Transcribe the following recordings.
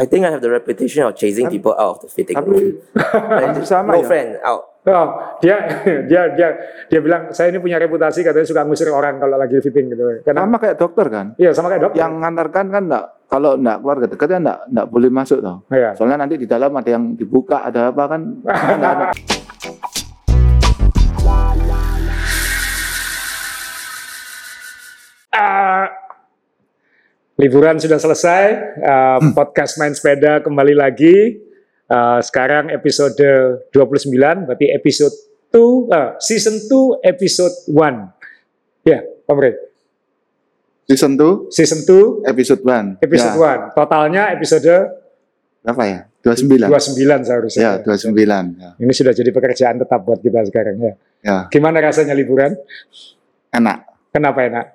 I think I have the reputation of chasing people out of the fitting room. Like, sama no ya? friend out. Oh, dia dia dia dia bilang saya ini punya reputasi katanya suka ngusir orang kalau lagi fitting gitu. Karena sama kayak dokter kan. iya sama kayak dokter. Yang ngantarkan kan enggak kalau enggak keluarga dekatnya enggak enggak boleh masuk tau. Iya. Soalnya nanti di dalam ada yang dibuka, ada apa kan. Enggak. Ah, liburan sudah selesai, ah, podcast main sepeda kembali lagi. Ah, sekarang episode 29, berarti episode 2, ah, season 2, episode 1. Ya, Pak Bre. Season 2 Season 2, episode 1. episode ya, 1. Totalnya episode Berapa ya? 29. 29 seharusnya. Ya, 29. Ya. Ini sudah jadi pekerjaan tetap buat kita sekarang ya. ya. Gimana rasanya liburan? Enak. Kenapa enak?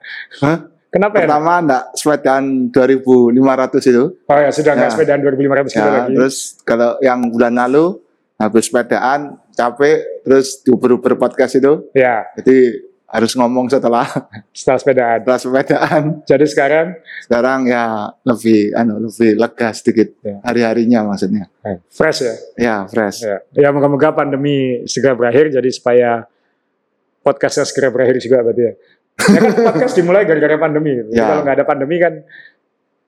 Hah? Kenapa? Pertama enggak sepedaan 2500 itu. Oh ya, sudah nggak Ya. sepedaan 2500 kilo Ya, lagi. terus kalau yang bulan lalu habis sepedaan capek terus diuber-uber podcast itu Ya, jadi harus ngomong setelah setelah sepedaan. setelah sepedaan Jadi sekarang sekarang ya lebih anu lebih lega sedikit Ya. hari-harinya maksudnya eh, fresh ya. ya fresh Ya, ya moga-moga pandemi segera berakhir jadi supaya podcastnya segera berakhir juga berarti ya. Ya kan podcast dimulai gara-gara pandemi. Ya. Kalau nggak ada pandemi kan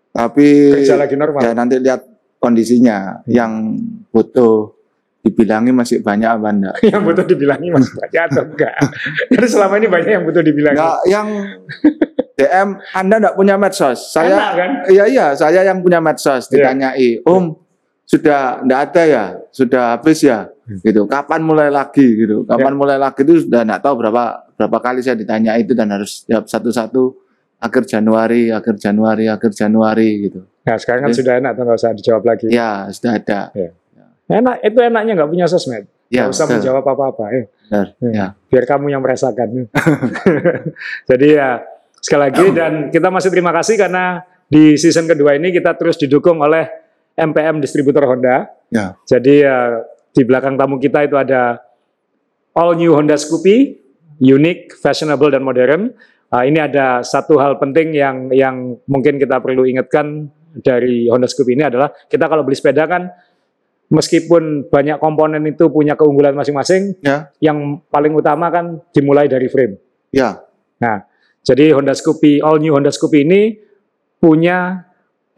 tapi kerja lagi normal. ya nanti lihat kondisinya yang butuh dibilangi masih banyak apa enggak yang butuh dibilangi mas banyak atau enggak? Jadi selama ini banyak yang butuh dibilangi. Enggak, yang DM Anda enggak punya medsos saya Enak kan? Iya iya, saya yang punya medsos Iya. ditanyai, Om sudah enggak ada ya, sudah habis ya, Hmm. gitu. Kapan mulai lagi gitu? Kapan Ya. mulai lagi itu sudah enggak tahu berapa berapa kali saya ditanya itu dan harus jawab satu-satu akhir Januari, akhir Januari, akhir Januari gitu. Nah sekarang kan Ya. sudah enak nggak usah dijawab lagi. Ya sudah ada. Enak itu enaknya nggak punya sosmed. Ya Nggak usah betul. menjawab apa-apa. Ya. Benar. Ya. Ya. biar kamu yang merasakan. Jadi ya sekali lagi dan kita masih terima kasih karena di season kedua ini kita terus didukung oleh MPM distributor Honda. Ya. Jadi ya di belakang tamu kita itu ada all new Honda Scoopy, unique, fashionable dan modern. Ah, ini ada satu hal penting yang yang mungkin kita perlu ingatkan dari Honda Scoopy ini adalah kita kalau beli sepeda kan meskipun banyak komponen itu punya keunggulan masing-masing, Ya. yang paling utama kan dimulai dari frame. Ya. Nah, jadi Honda Scoopy, all new Honda Scoopy ini punya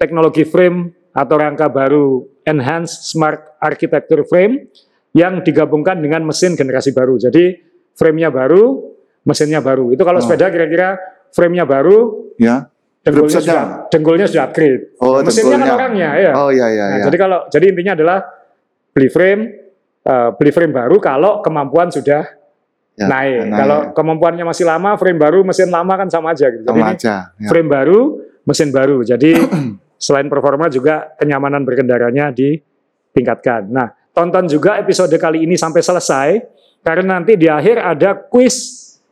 teknologi frame atau rangka baru Enhanced Smart Architecture Frame yang digabungkan dengan mesin generasi baru. Jadi frame-nya baru, mesinnya baru. Itu kalau Oh. sepeda kira-kira frame-nya baru, Ya. dengkulnya sudah, dengkulnya sudah upgrade. Oh, mesinnya kan dengkulnya. orangnya, ya. Oh ya ya Nah, ya. Jadi kalau jadi intinya adalah beli frame, eh, beli frame baru kalau kemampuan sudah Ya, naik. naik. Kalau kemampuannya masih lama, frame baru, mesin lama kan sama aja. Gitu. Jadi sama ini aja. Ya. frame baru, mesin baru. Jadi selain performa juga kenyamanan berkendaranya ditingkatkan. Nah, tonton juga episode kali ini sampai selesai karena nanti di akhir ada quiz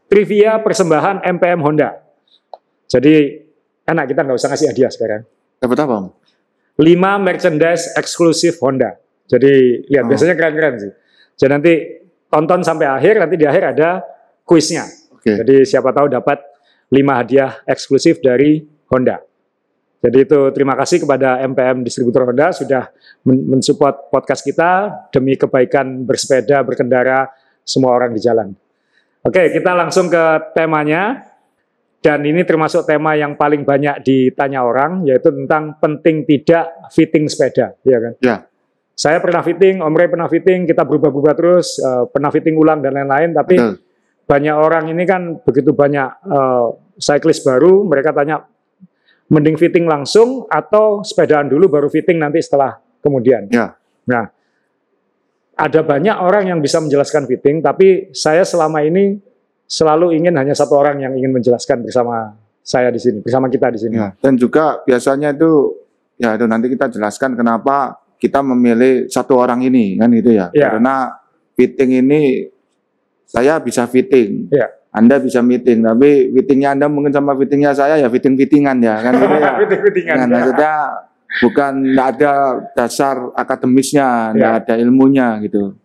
trivia persembahan MPM Honda. Jadi enak kita nggak usah ngasih hadiah sekarang. Dapat apa? Om? 5 merchandise eksklusif Honda. Jadi lihat Oh. biasanya keren-keren sih. Jadi nanti tonton sampai akhir, nanti di akhir ada kuisnya. Oke. Jadi siapa tahu dapat 5 hadiah eksklusif dari Honda. Jadi itu terima kasih kepada MPM Distributor Honda sudah men- mensupport podcast kita demi kebaikan bersepeda, berkendara semua orang di jalan. Oke, kita langsung ke temanya. Dan ini termasuk tema yang paling banyak ditanya orang, yaitu tentang penting tidak fitting sepeda, ya kan? Ya. Saya pernah fitting, Om Ray pernah fitting, kita berubah-ubah terus, eh, pernah fitting ulang dan lain-lain, tapi Betul. banyak orang ini kan begitu banyak eh, cyclist baru, mereka tanya, mending fitting langsung atau sepedaan dulu baru fitting nanti setelah kemudian. Ya. Nah, ada banyak orang yang bisa menjelaskan fitting, tapi saya selama ini selalu ingin hanya satu orang yang ingin menjelaskan bersama saya di sini, bersama kita di sini. Ya, dan juga biasanya itu ya itu nanti kita jelaskan kenapa kita memilih satu orang ini kan gitu ya. Ya. Karena fitting ini saya bisa fitting. Ya. Anda bisa meeting, tapi fittingnya Anda mungkin sama fittingnya saya ya fitting-fittingan ya kan gitu ya. Fitting-fittingan. Nah, maksudnya bukan tidak ada dasar akademisnya, tidak Ya. ada ilmunya gitu.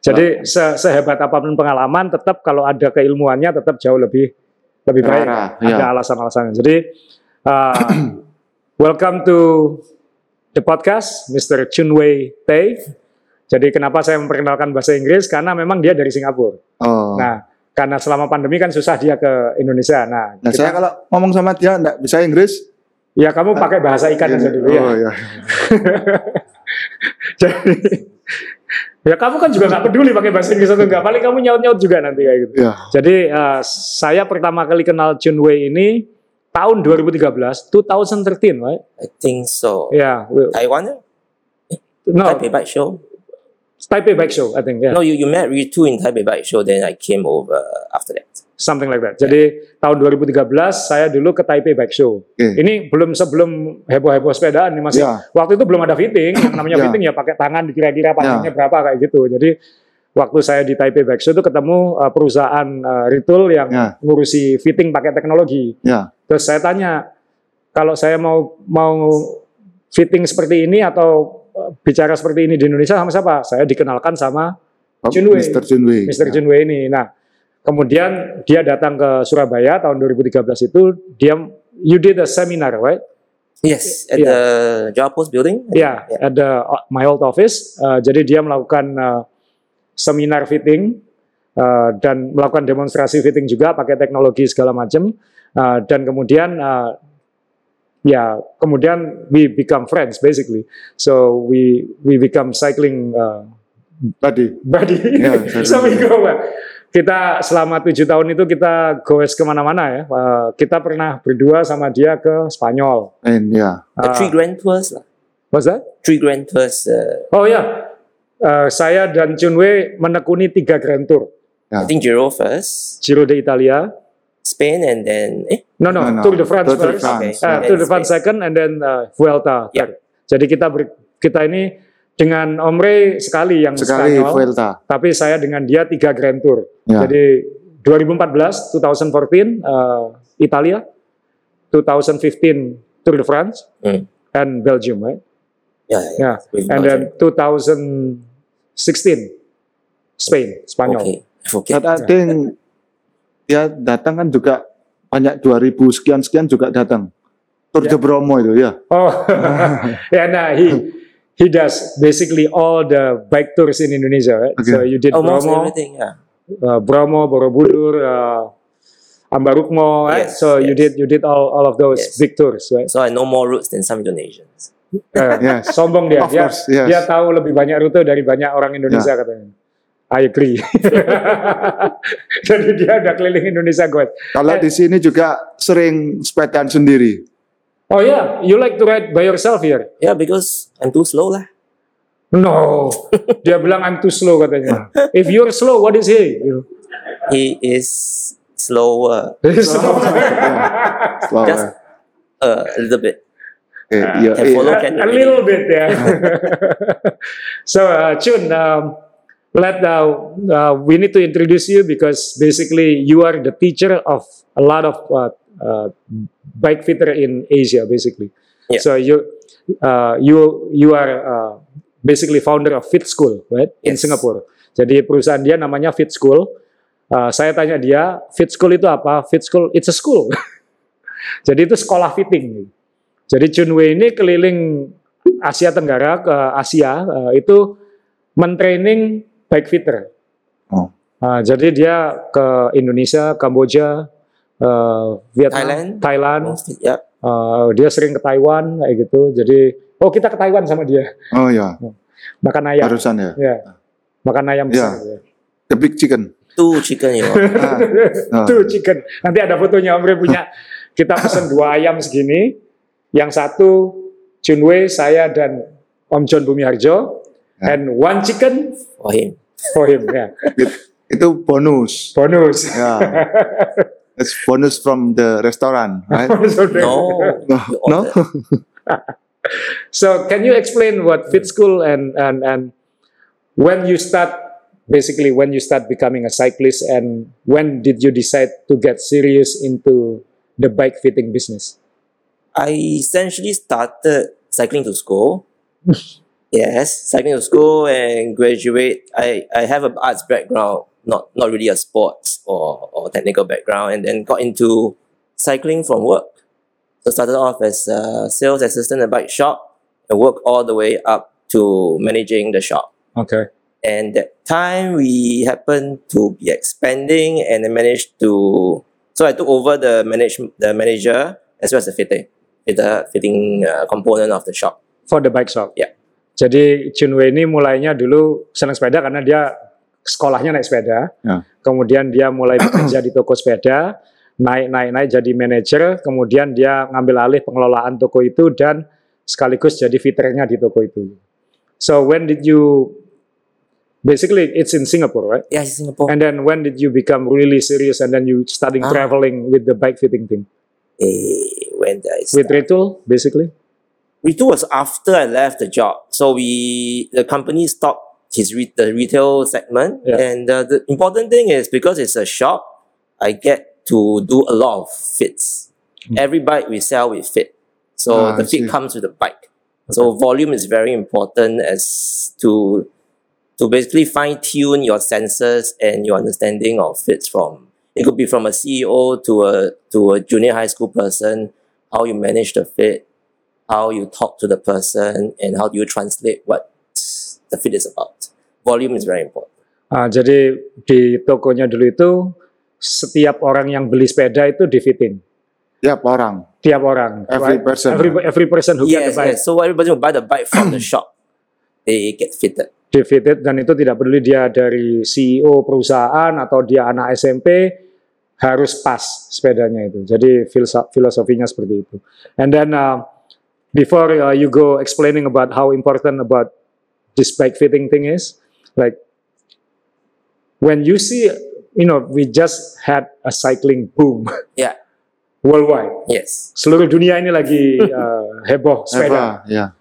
Jadi se- sehebat apa pun pengalaman, tetap kalau ada keilmuannya tetap jauh lebih lebih baik. Terarah, Ada ya. alasan-alasannya. Jadi uh, welcome to the podcast, Mr. Chun Wei Tay. Jadi kenapa saya memperkenalkan bahasa Inggris? Karena memang dia dari Singapura. Oh. Nah, Nah, karena selama pandemi kan susah dia ke Indonesia. Nah, kita- saya kalau ngomong sama dia enggak bisa Inggris. Ya kamu pakai bahasa ikan aja dulu ya. Oh iya. Jadi ya kamu kan juga nggak peduli pakai bahasa Inggris atau enggak. Paling kamu nyaut-nyaut juga nanti kayak gitu. Iya. Jadi eh, saya pertama kali kenal Chun Wei ini tahun 2013, 2013, right? I think so. Yeah, we- Taiwan? no, Taipei Bike Show? Taipei Bike Show, I think, yeah, No, you, you met Ritu in Taipei Bike Show, then I came over after that. something like that. Jadi tahun 2013 saya dulu ke Taipei Bike Show. Oke. Ini belum sebelum heboh-heboh sepedaan nih masih. Ya. Waktu itu belum ada fitting, yang namanya Ya. fitting ya pakai tangan dikira-kira panjangnya berapa kayak gitu. Jadi waktu saya di Taipei Bike Show itu ketemu uh, perusahaan uh, retail yang Ya. ngurusi fitting pakai teknologi. Ya. Terus saya tanya, kalau saya mau mau fitting seperti ini atau bicara seperti ini di Indonesia sama siapa? Saya dikenalkan sama Oh, Chun Wei. Mr. Chun Wei. Mr. Ya. Jun Wei ini. Nah, kemudian dia datang ke Surabaya tahun 2013 itu dia you did a seminar, right? Yes, at Yeah. the Jawa Post building. Ya, at the uh, my old office. Uh, jadi dia melakukan uh, seminar fitting uh, dan melakukan demonstrasi fitting juga pakai teknologi segala macam. Uh, dan kemudian uh, ya kemudian we become friends basically. So we we become cycling uh, Tadi. buddy. Ya, so we go back. Kita selama tujuh tahun itu kita goes ke mana-mana ya. Uh, kita pernah berdua sama dia ke Spanyol. And ya. The Uh, three grand tours. lah. what's that? Three grand tours. Uh, Oh ya, Eh, saya dan Chunwei menekuni tiga Grand Tour. I think Giro first, Giro de Italia, Spain, and then eh, no no, No, no. Tour de France Tour de first, France. Eh, Okay. Tour de France second, and then uh, Vuelta Yeah. third. Jadi kita ber- kita ini dengan Om Ray sekali yang Sekali Spanyol, Vuelta. tapi saya dengan dia tiga Grand Tour. Ya. Jadi 2014, 2014 uh, Italia, 2015 Tour de France, Mm. and Belgium, right? yeah, yeah, Yeah. with And then Belgium. 2016 Spain, Spanyol. okay, forget. But I think dia datang kan juga banyak 2000 sekian sekian juga datang. Tour Ya. de Bromo itu ya. Oh, yeah, nah, he he does basically all the bike tours in Indonesia, right? Okay. So you did Almost Bromo, everything. Yeah. uh, Bromo, Borobudur, uh, Ambarukmo, right? Yes, so you yes. did you did all, all of those Yes. big tours, right? So I know more routes than some Indonesians. Uh, Yes. Sombong dia, Of dia, course, yes. dia tahu lebih banyak rute dari banyak orang Indonesia katanya. I agree. Jadi dia udah keliling Indonesia, gue. Kalau Eh. di sini juga sering sepedaan sendiri. Oh yeah, you like to ride by yourself here? Yeah, because I'm too slow lah. No, dia bilang I'm too slow katanya. If you're slow, what is he? You know. He is slower, slow. Slow, Just- eh. uh, a little bit. Eh, can iya. follow. a, a little bit, yeah. so, uh, Chun, um, let uh, uh, we need to introduce you because basically you are the teacher of a lot of uh, uh, bike fitter in Asia, basically. Yeah. So you uh, you you are uh, basically founder of Fit School, right, in Yes. Singapore. Jadi perusahaan dia namanya Fit School. Uh, saya tanya dia, Fit School itu apa? Fit School, it's a school. Jadi itu sekolah fitting. Jadi Chunwei ini keliling Asia Tenggara ke Asia uh, itu mentraining bike fitter. Oh. Uh, jadi dia ke Indonesia, Kamboja, uh, Vietnam, Thailand. Thailand. Mostly, yeah. Uh, dia sering ke Taiwan kayak gitu. Jadi oh kita ke Taiwan sama dia Oh ya, makan ayam. barusan ya. Ya. Makan ayam Ya. besar. ya. The big chicken. Two chicken, know. Ah. Tuh chicken. Nanti ada fotonya Om Ray punya. Kita pesen dua ayam segini. Yang satu Chunwei, saya dan Om John Bumiharjo. Ya. And one chicken for him. For him. Ya. It- itu bonus. Bonus. Yeah. It's bonus from the restaurant, right? So, No, No, no? so can you explain what Fit School and and and when you start basically when you start becoming a cyclist and when did you decide to get serious into the bike fitting business? I essentially started cycling to school. Yes, cycling to school and graduate. I, I have an arts background, not not really a sports or, or technical background, and then got into cycling from work. So started off as a sales assistant at a bike shop, and worked all the way up to managing the shop. Okay. And that time we happened to be expanding and I managed to so I took over the manage the manager as well as the fitting the fitting uh, component of the shop. For the bike shop. Ya. Jadi Junwei ini mulainya dulu senang sepeda karena dia sekolahnya naik sepeda. Ya. Kemudian dia mulai bekerja di toko sepeda, naik naik naik jadi manajer, kemudian dia ngambil alih pengelolaan toko itu dan sekaligus jadi fitternya di toko itu. So when did you basically it's in Singapore, right? Yeah, in Singapore. And then when did you become really serious and then you starting Ah. traveling with the bike fitting thing? Eh, when did I With start? Ritul, basically? Retail was after I left the job. So we the company stopped his re- the retail segment. Yeah. And uh, the important thing is because it's a shop, I get to do a lot of fits. Every bike we sell we fit. So. Ah, the fit comes with the bike. So volume is very important as to to basically fine tune your senses and your understanding of fits from it could be from a CEO to a to a junior high school person, how you manage the fit, how you talk to the person, and how do you translate what the fit is about. Volume is very important. Ah, jadi di tokonya dulu itu setiap orang yang beli sepeda itu di fitting. Tiap orang. Tiap orang. Every right? person. Every, every person who get Yes, the bike yes. So everybody will buy the bike from the shop. They get fitted. di fitted dan itu tidak peduli dia dari CEO perusahaan atau dia anak SMP harus pas sepedanya itu. Jadi filoso- filosofinya seperti itu. And then uh, before uh, you go explaining about how important about this bike fitting thing is, like when you see, you know, we just had a cycling boom Yeah. worldwide. Yes. Seluruh dunia ini lagi uh, heboh sepeda. Ya.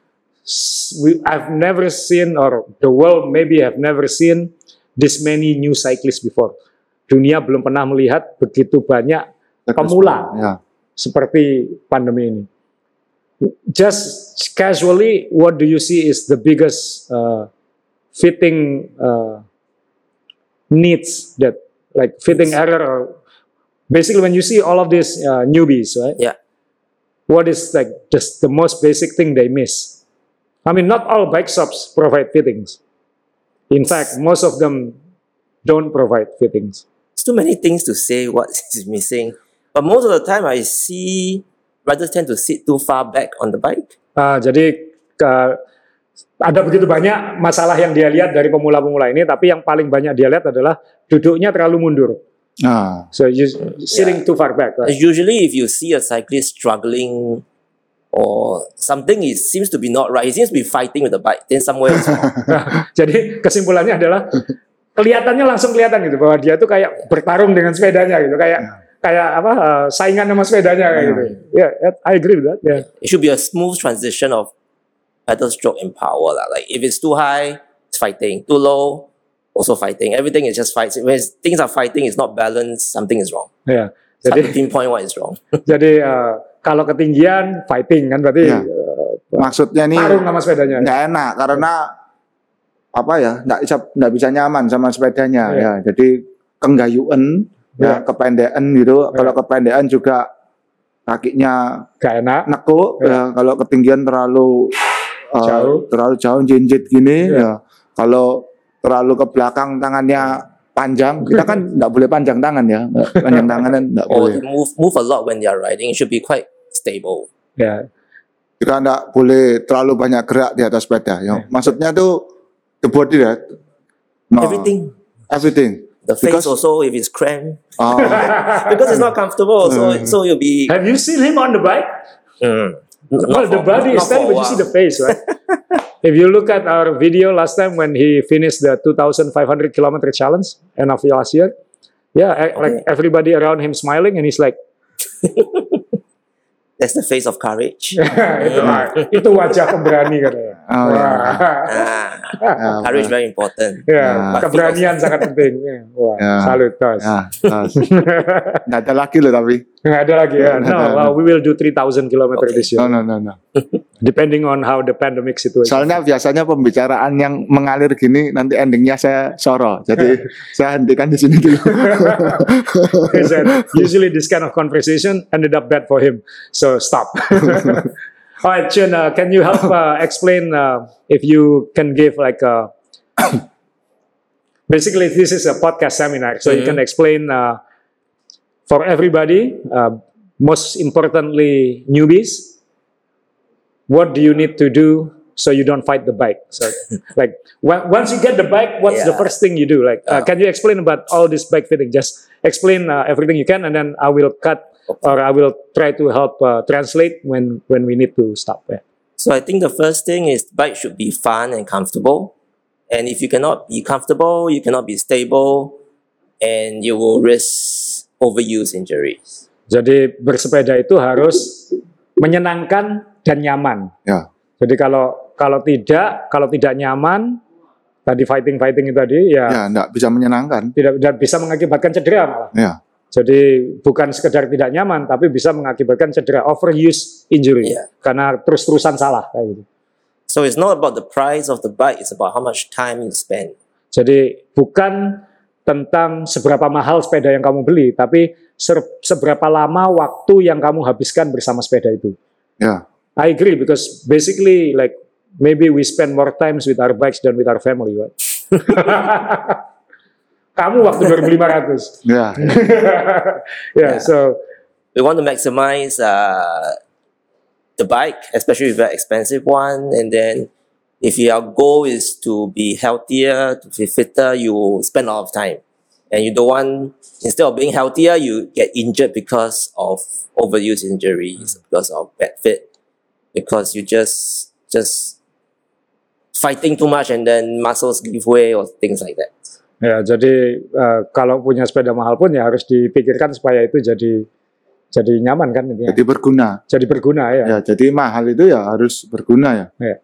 S- we, I've never seen, or the world maybe have never seen this many new cyclists before. Dunia belum pernah melihat begitu banyak Pemula. Ya. seperti pandemi ini. Just casually, what do you see is the biggest uh, fitting uh, needs that, like fitting error, or basically when you see all of these uh, newbies, right? Yeah. What is like just the most basic thing they miss? I mean, not all bike shops provide fittings. In fact, most of them don't provide fittings. It's too many things to say what is missing. But most of the time I see riders tend to sit too far back on the bike. Ah, jadi ke- ada begitu banyak masalah yang dia lihat dari pemula-pemula ini, tapi yang paling banyak dia lihat adalah duduknya terlalu mundur. Nah, So you sitting too far back. Right? Usually if you see a cyclist struggling or something it seems to be not right, he seems to be fighting with the bike, then somewhere is wrong. Jadi kesimpulannya adalah kelihatannya langsung kelihatan gitu bahwa dia tuh kayak bertarung dengan sepedanya gitu, kayak kayak apa uh, saingan sama sepedanya kayak gitu. Ya, yeah, I agree with that. Yeah. it should be a smooth transition of pedal stroke and power. lah. Like if it's too high, it's fighting. Too low, also fighting. Everything is just fighting. When things are fighting, it's not balanced, something is wrong. Ya. To Jadi pinpoint what is wrong. jadi uh, kalau ketinggian fighting kan berarti Ya. uh, maksudnya nih tarung sama sepedanya. nggak enak karena apa ya nggak bisa nggak bisa nyaman sama sepedanya Iya. ya jadi kenggayuan Iya. ya kependean gitu kalau kependean juga kakinya Gak enak. nekuk Iya. ya kalau ketinggian terlalu uh, Jauh. terlalu jauh jinjit gini Iya. ya kalau terlalu ke belakang tangannya panjang kita kan nggak boleh panjang tangan ya panjang tangan kan nggak or boleh move move a lot when they are riding. It should be quite stable. Ya. kita nggak boleh terlalu banyak gerak di atas sepeda ya maksudnya tuh the body ya No, Everything. everything The face Because- also, if it's cramped, Oh, because it's not comfortable, so so you'll be. Have you seen him on the bike? Mm, n- Well, not the body is there, but you see the face, right? if you look at our video last time when he finished the 2,500 kilometer challenge end of last year, yeah, e- like everybody around him smiling, and he's like, That's the face of courage. itu, itu wajah pemberani katanya. Oh, ya. Wah. ah, ya, courage very important. Ya, Ya. keberanian sangat penting. Ya, Wah, Ya. salut, tos. nggak ada lagi loh tapi Nggak ada lagi ya. No, well, we will do 3,000 kilometer Okay. this year, no no no no depending on how the pandemic situation. soalnya biasanya pembicaraan yang mengalir gini nanti endingnya saya soro jadi saya hentikan di sini dulu He said, usually this kind of conversation ended up bad for him. So stop. All right, Chun, uh, can you help uh, explain uh, if you can give like a basically this is a podcast seminar, so you Mhm. can explain uh, for everybody, uh, most importantly newbies, what do you need to do so you don't fight the bike? So like when, once you get the bike, what's the first thing you do? Like, uh, Uh. can you explain about all this bike fitting? Just explain uh, everything you can, and then I will cut or I will try to help uh, translate when when we need to stop. Yeah. So I think the first thing is bike should be fun and comfortable. And if you cannot be comfortable, you cannot be stable, and you will risk overuse injuries. Jadi bersepeda itu harus menyenangkan dan nyaman. Ya. Jadi kalau kalau tidak kalau tidak nyaman tadi fighting fighting itu tadi ya, Ya, enggak bisa menyenangkan. tidak dan bisa mengakibatkan cedera malah. Ya. Jadi bukan sekedar tidak nyaman tapi bisa mengakibatkan cedera overuse injury Iya. karena terus-terusan salah kayak gitu. So it's not about the price of the bike, it's about how much time you spend. Jadi bukan tentang seberapa mahal sepeda yang kamu beli, tapi seberapa lama waktu yang kamu habiskan bersama sepeda itu. Ya. I agree because basically like maybe we spend more times with our bikes than with our family, right? kamu waktu 2500. Ya. yeah, so We want to maximize uh, the bike, especially if it's an expensive one. And then if your goal is to be healthier, to be fitter, you spend a lot of time. And you don't want, instead of being healthier, you get injured because of overuse injuries, because of bad fit, because you just, just fighting too much and then muscles give way or things like that. Ya jadi eh, kalau punya sepeda mahal pun ya harus dipikirkan supaya itu jadi jadi nyaman kan intinya. Jadi berguna. Jadi berguna ya. Ya, jadi mahal itu ya harus berguna ya. Ya.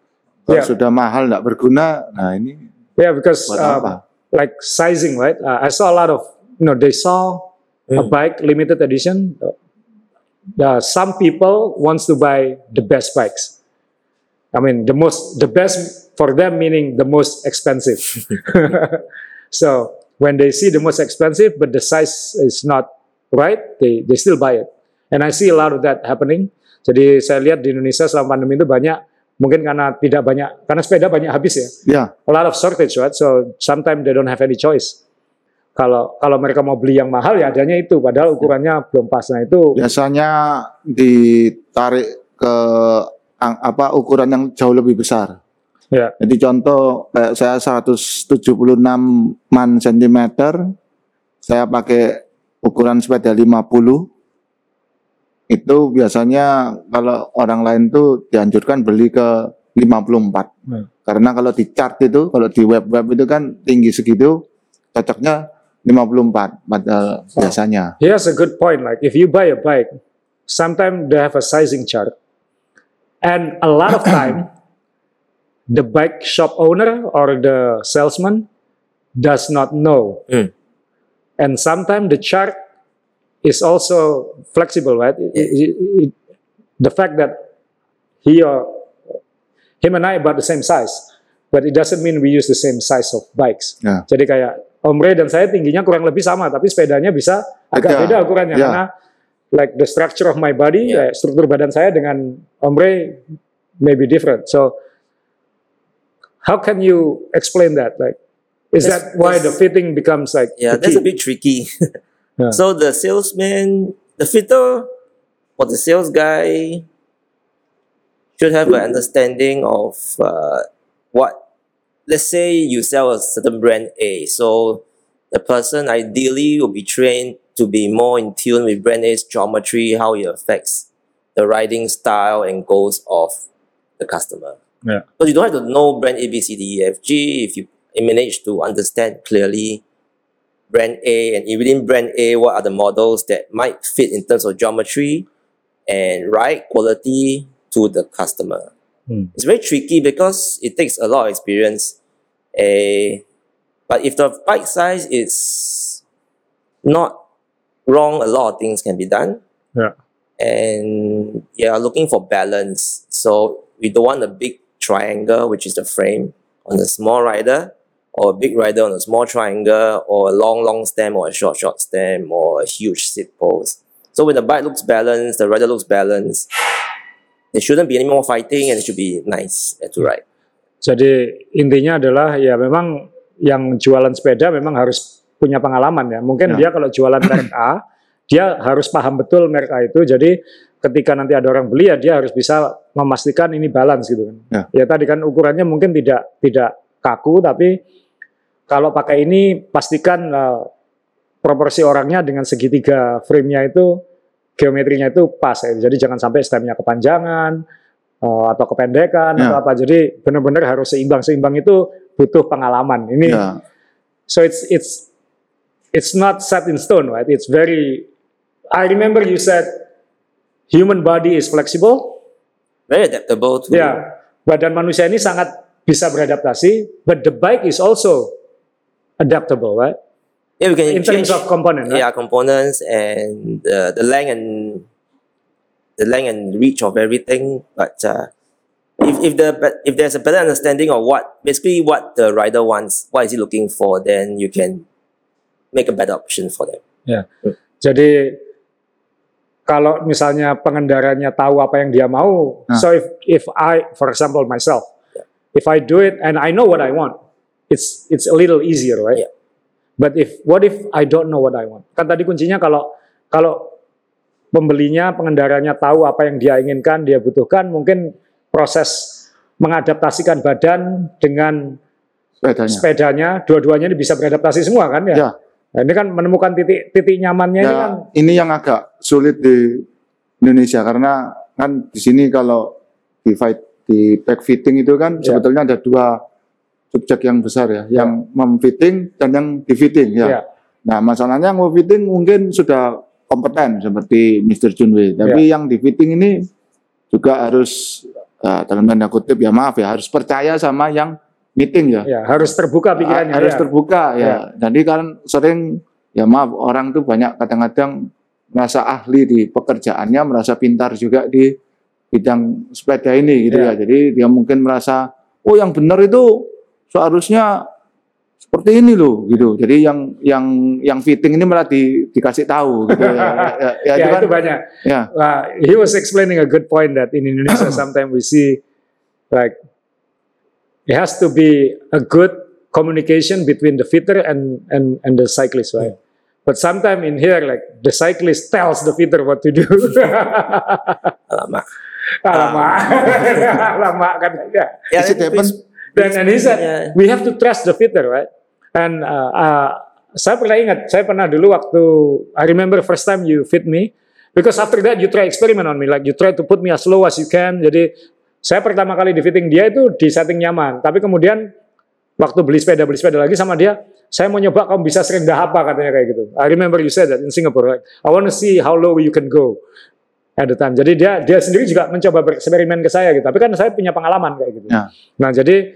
Kalau Ya. sudah mahal enggak berguna, nah ini Yeah, because buat apa? like sizing, right? Uh, I saw a lot of, you know, they saw a Mm. bike limited edition. Uh, some people wants to buy the best bikes. I mean, the most, the best for them meaning the most expensive. so when they see the most expensive, but the size is not right, they they still buy it. And I see a lot of that happening. Jadi saya lihat di Indonesia selama pandemi itu banyak, mungkin karena tidak banyak, karena sepeda banyak habis ya Ya, a lot of shortage, right? So sometimes they don't have any choice. Kalau kalau mereka mau beli yang mahal ya adanya itu, padahal ukurannya belum pas. Nah itu biasanya ditarik ke apa ukuran yang jauh lebih besar. Ya Jadi contoh kayak saya 176 man sentimeter, saya pakai ukuran sepeda 50. Itu biasanya kalau orang lain tuh dianjurkan beli ke 54. Hmm. Karena kalau di chart itu, kalau di web-web itu kan tinggi segitu, cocoknya 54 padahal biasanya. here's a good point. Like if you buy a bike, sometimes they have a sizing chart, and a lot of time, the bike shop owner or the salesman does not know, Mm. and sometimes the chart is also flexible, right? It- it- it- the fact that he or him and I about the same size, but it doesn't mean we use the same size of bikes. Ya. Jadi kayak Om Ray dan saya tingginya kurang lebih sama, tapi sepedanya bisa agak Beda. beda ukurannya Ya. karena like the structure of my body, kayak struktur badan saya dengan Om Ray may be different. So how can you explain that? Like, is That's- that why the fitting becomes like Yeah, that's a bit tricky. Yeah. So the salesman, the fitter, or the sales guy should have an understanding of uh, what. Let's say you sell a certain brand A, so the person ideally will be trained to be more in tune with brand A's geometry, how it affects the riding style and goals of the customer. Yeah. But you don't have to know brand A, B, C, D, E, F, G if you manage to understand clearly brand A and within brand A, what are the models that might fit in terms of geometry and ride quality to the customer. Hmm. It's very tricky because it takes a lot of experience. A, but if the bike size is not wrong, a lot of things can be done. Yeah. And yeah, looking for balance. So we don't want a big triangle, which is the frame, on a small rider, or a big rider on a small triangle, or a long, long stem, or a short, short stem, or a huge seat post. So when the bike looks balanced, the rider looks balanced, there shouldn't be any more fighting and it should be nice to ride. Jadi intinya adalah ya memang yang jualan sepeda memang harus punya pengalaman ya. Mungkin Ya. dia kalau jualan merek A, dia harus paham betul merek A itu. Jadi ketika nanti ada orang beli ya dia harus bisa memastikan ini balance gitu kan. Ya. tadi kan ukurannya mungkin tidak tidak kaku tapi kalau pakai ini pastikan eh, proporsi orangnya dengan segitiga frame-nya itu geometrinya itu pas ya. Jadi jangan sampai stemnya kepanjangan eh, atau kependekan Ya. atau apa. Jadi benar-benar harus seimbang. Seimbang itu butuh pengalaman. Ini Ya. so it's it's it's not set in stone, right? It's very. I remember you said human body is flexible. Very adaptable to Ya, badan manusia ini sangat bisa beradaptasi, but the bike is also adaptable, right? yeah, we can In terms change of component, right? yeah components and the the length and the length and reach of everything. But uh, if if the if there's a better understanding of what basically what the rider wants, what is he looking for, then you can make a better option for them. Yeah, jadi kalau misalnya pengendaranya tahu apa yang dia mau, Nah. so if if I, for example myself, if I do it and I know what I want, it's it's a little easier, right? Yeah. But if what if I don't know what I want? Kan tadi kuncinya kalau kalau pembelinya, pengendaranya tahu apa yang dia inginkan, dia butuhkan, mungkin proses mengadaptasikan badan dengan sepedanya. sepedanya, dua-duanya ini bisa beradaptasi semua kan ya? Ya. Nah, ini kan menemukan titik titik nyamannya ini kan Ya, ini yang agak sulit di Indonesia karena kan di sini kalau di fight di back fitting itu kan Ya. sebetulnya ada dua subjek yang besar ya, yang memfitting dan yang di fitting ya. Ya. Nah, masalahnya yang memfitting mungkin sudah kompeten seperti Mr. Junwei, tapi Ya. yang di fitting ini juga harus eh, dalam tanda kutip ya maaf ya harus percaya sama yang meeting ya. Ya, harus terbuka pikirannya. harus ya. terbuka ya. Jadi kan sering ya maaf orang tuh banyak kadang-kadang merasa ahli di pekerjaannya, merasa pintar juga di bidang sepeda ini gitu Ya. ya. Jadi dia mungkin merasa oh yang benar itu seharusnya seperti ini loh gitu. Jadi yang yang yang fitting ini malah di, dikasih tahu gitu ya. ya, ya, Ya, itu kan, itu banyak. ya. Uh, he was explaining a good point that in Indonesia sometimes we see like it has to be a good communication between the fitter and and and the cyclist, right? But sometimes in here, like the cyclist tells the fitter what to do. Alamak. Lama, lama katanya. Yeah, Is it then happen? please- Dan and he said, Yeah. we have to trust the fitter, right? And uh, uh, saya pernah ingat, saya pernah dulu waktu, I remember first time you fit me, because after that you try experiment on me, like you try to put me as low as you can. Jadi saya pertama kali di fitting dia itu di setting nyaman, tapi kemudian waktu beli sepeda beli sepeda lagi sama dia, saya mau nyoba kamu bisa serendah apa katanya kayak gitu. I remember you said that in Singapore, right? I want to see how low you can go at the time. Jadi dia dia sendiri juga mencoba bereksperimen ke saya gitu. Tapi kan saya punya pengalaman kayak gitu. Ya. Nah jadi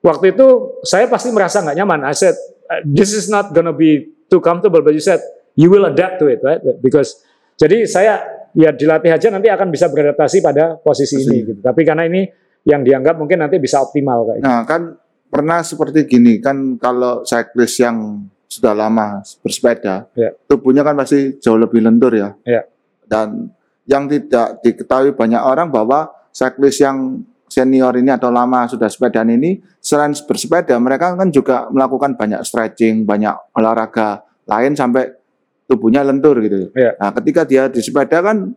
waktu itu saya pasti merasa nggak nyaman. I said this is not gonna be too comfortable, but you said you will adapt to it, right? Because jadi saya ya dilatih aja nanti akan bisa beradaptasi pada posisi ini gitu. Tapi karena ini yang dianggap mungkin nanti bisa optimal kayak gitu. Nah, kan pernah seperti gini kan kalau cyclist yang sudah lama bersepeda, Ya. tubuhnya kan pasti jauh lebih lentur ya. Ya. Dan yang tidak diketahui banyak orang bahwa cyclist yang senior ini atau lama sudah sepedaan ini selain bersepeda mereka kan juga melakukan banyak stretching, banyak olahraga lain sampai tubuhnya lentur gitu. Ya. Nah, ketika dia di sepeda kan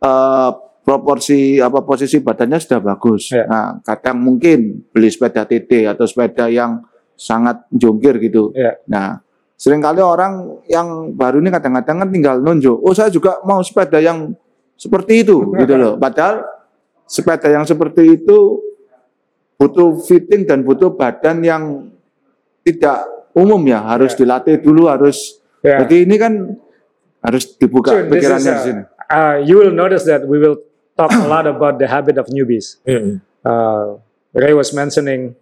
eh, proporsi apa posisi badannya sudah bagus. Ya. Nah, kadang mungkin beli sepeda TT atau sepeda yang sangat jongkir gitu. Ya. Nah, sering kali orang yang baru ini kadang-kadang kan tinggal nunjuk, oh saya juga mau sepeda yang seperti itu gitu loh. Padahal sepeda yang seperti itu butuh fitting dan butuh badan yang tidak umum ya, harus Ya. dilatih dulu, harus Ya. jadi ini kan harus dibuka is, pikirannya di sini. uh, you will notice that we will talk a lot about the habit of newbies. Mm. uh, Ray was mentioning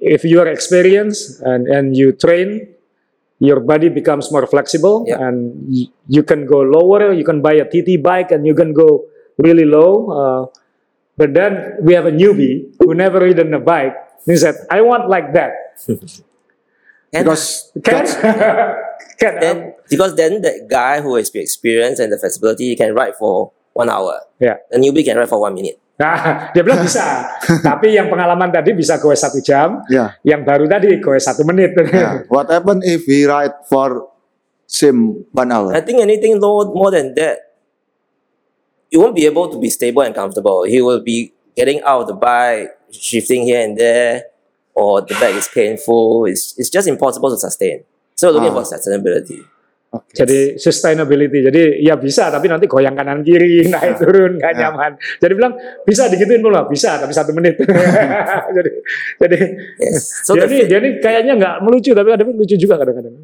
if you are experienced and, and you train, your body becomes more flexible Yeah. and you can go lower. You can buy a TT bike and you can go really low. Uh, but then we have a newbie who never ridden a bike. He said, I want like that. And Because Can? Can? then um, because then that guy who has the experience and the flexibility can ride for one hour. Yeah. A newbie can ride for one minute. Nah, dia bilang bisa. Tapi yang pengalaman tadi bisa goes satu jam, Yeah. yang baru tadi goes satu menit. yeah. What happen if he ride for same one hour? I think anything low, more than that, you won't be able to be stable and comfortable. He will be getting out of the bike, shifting here and there, or the back is painful. It's, it's just impossible to sustain. So looking Ah. for sustainability. Okay. Jadi sustainability. Jadi ya bisa, tapi nanti goyang kanan kiri, naik turun, nggak Ya. nyaman. Jadi bilang bisa digituin pula, bisa, tapi satu menit. jadi, jadi Yes. So dia nih kayaknya nggak melucu, tapi ada lucu juga kadang-kadang.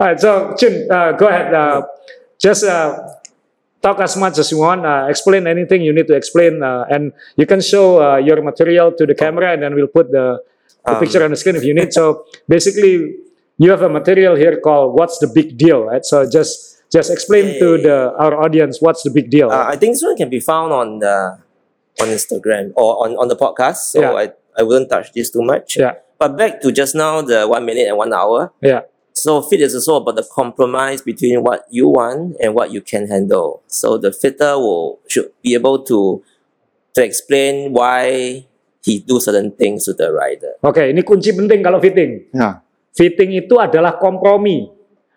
Alright, so Chun, uh, go ahead. Uh, just uh, talk as much as you want. Uh, explain anything you need to explain, uh, and you can show uh, your material to the camera, and then we'll put the, the Um, picture on the screen if you need. So basically, you have a material here called "What's the Big Deal?" Right? So just just explain to the our audience what's the big deal. Uh, I think this one can be found on the on Instagram or on, on the podcast. So Yeah. I, I wouldn't touch this too much. yeah, But back to just now, the one minute and one hour. yeah. So fit is also about the compromise between what you want and what you can handle. So the fitter will should be able to to explain why he do certain things to the rider. Oke, ini kunci penting kalau fitting. Ya, Fitting itu adalah kompromi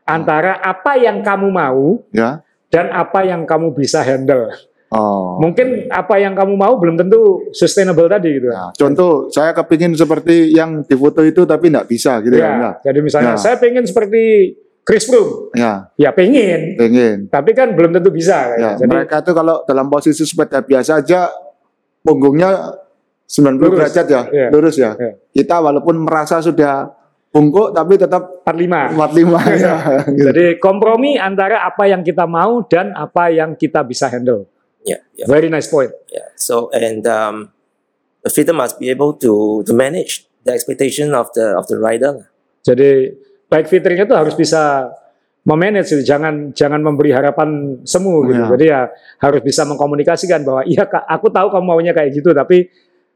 antara apa yang kamu mau ya. dan apa yang kamu bisa handle. Oh. Mungkin apa yang kamu mau belum tentu sustainable tadi gitu. Ya, contoh saya kepingin seperti yang di foto itu tapi nggak bisa gitu ya. Ya, enggak? jadi misalnya Ya. saya pengen seperti Chris Froome, Ya, ya pengen, pengen. tapi kan belum tentu bisa. Ya, Jadi mereka itu kalau dalam posisi sepeda biasa aja punggungnya 90 Lurus. derajat ya, Iya. lurus ya. Iya. Kita walaupun merasa sudah bungkuk tapi tetap 45. 45 ya. gitu. Jadi kompromi antara apa yang kita mau dan apa yang kita bisa handle. Yeah, yeah, Very nice point. yeah. So and um, the fitter must be able to to manage the expectation of the of the rider. Jadi bike fitternya itu harus bisa memanage, jangan jangan memberi harapan semu gitu. Ya. Jadi ya harus bisa mengkomunikasikan bahwa iya kak, aku tahu kamu maunya kayak gitu, tapi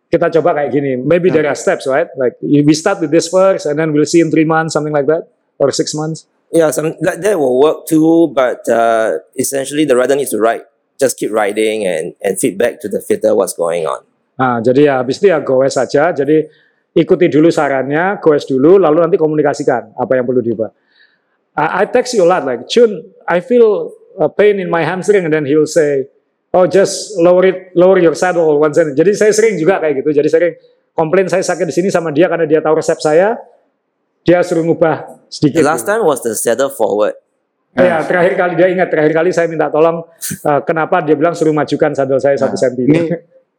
kita coba kayak gini. Maybe there are steps, right? Like we start with this first, and then we'll see in three months, something like that, or six months. Yeah, some that, that will work too, but uh, essentially the rider needs to ride. Just keep riding and and feedback to the fitter what's going on. Nah, jadi ya habis itu ya goes saja. Jadi ikuti dulu sarannya, goes dulu, lalu nanti komunikasikan apa yang perlu diubah. I, I text you a lot, like Chun, I feel a pain in my hamstring, and then he'll say, oh just lower it, lower your saddle one cent. Jadi saya sering juga kayak gitu. Jadi sering komplain saya sakit di sini sama dia karena dia tahu resep saya, dia suruh ngubah sedikit. The last time was the saddle forward. Ya, terakhir kali dia ingat, terakhir kali saya minta tolong, uh, kenapa dia bilang suruh majukan saddle saya satu Nah, senti. Ini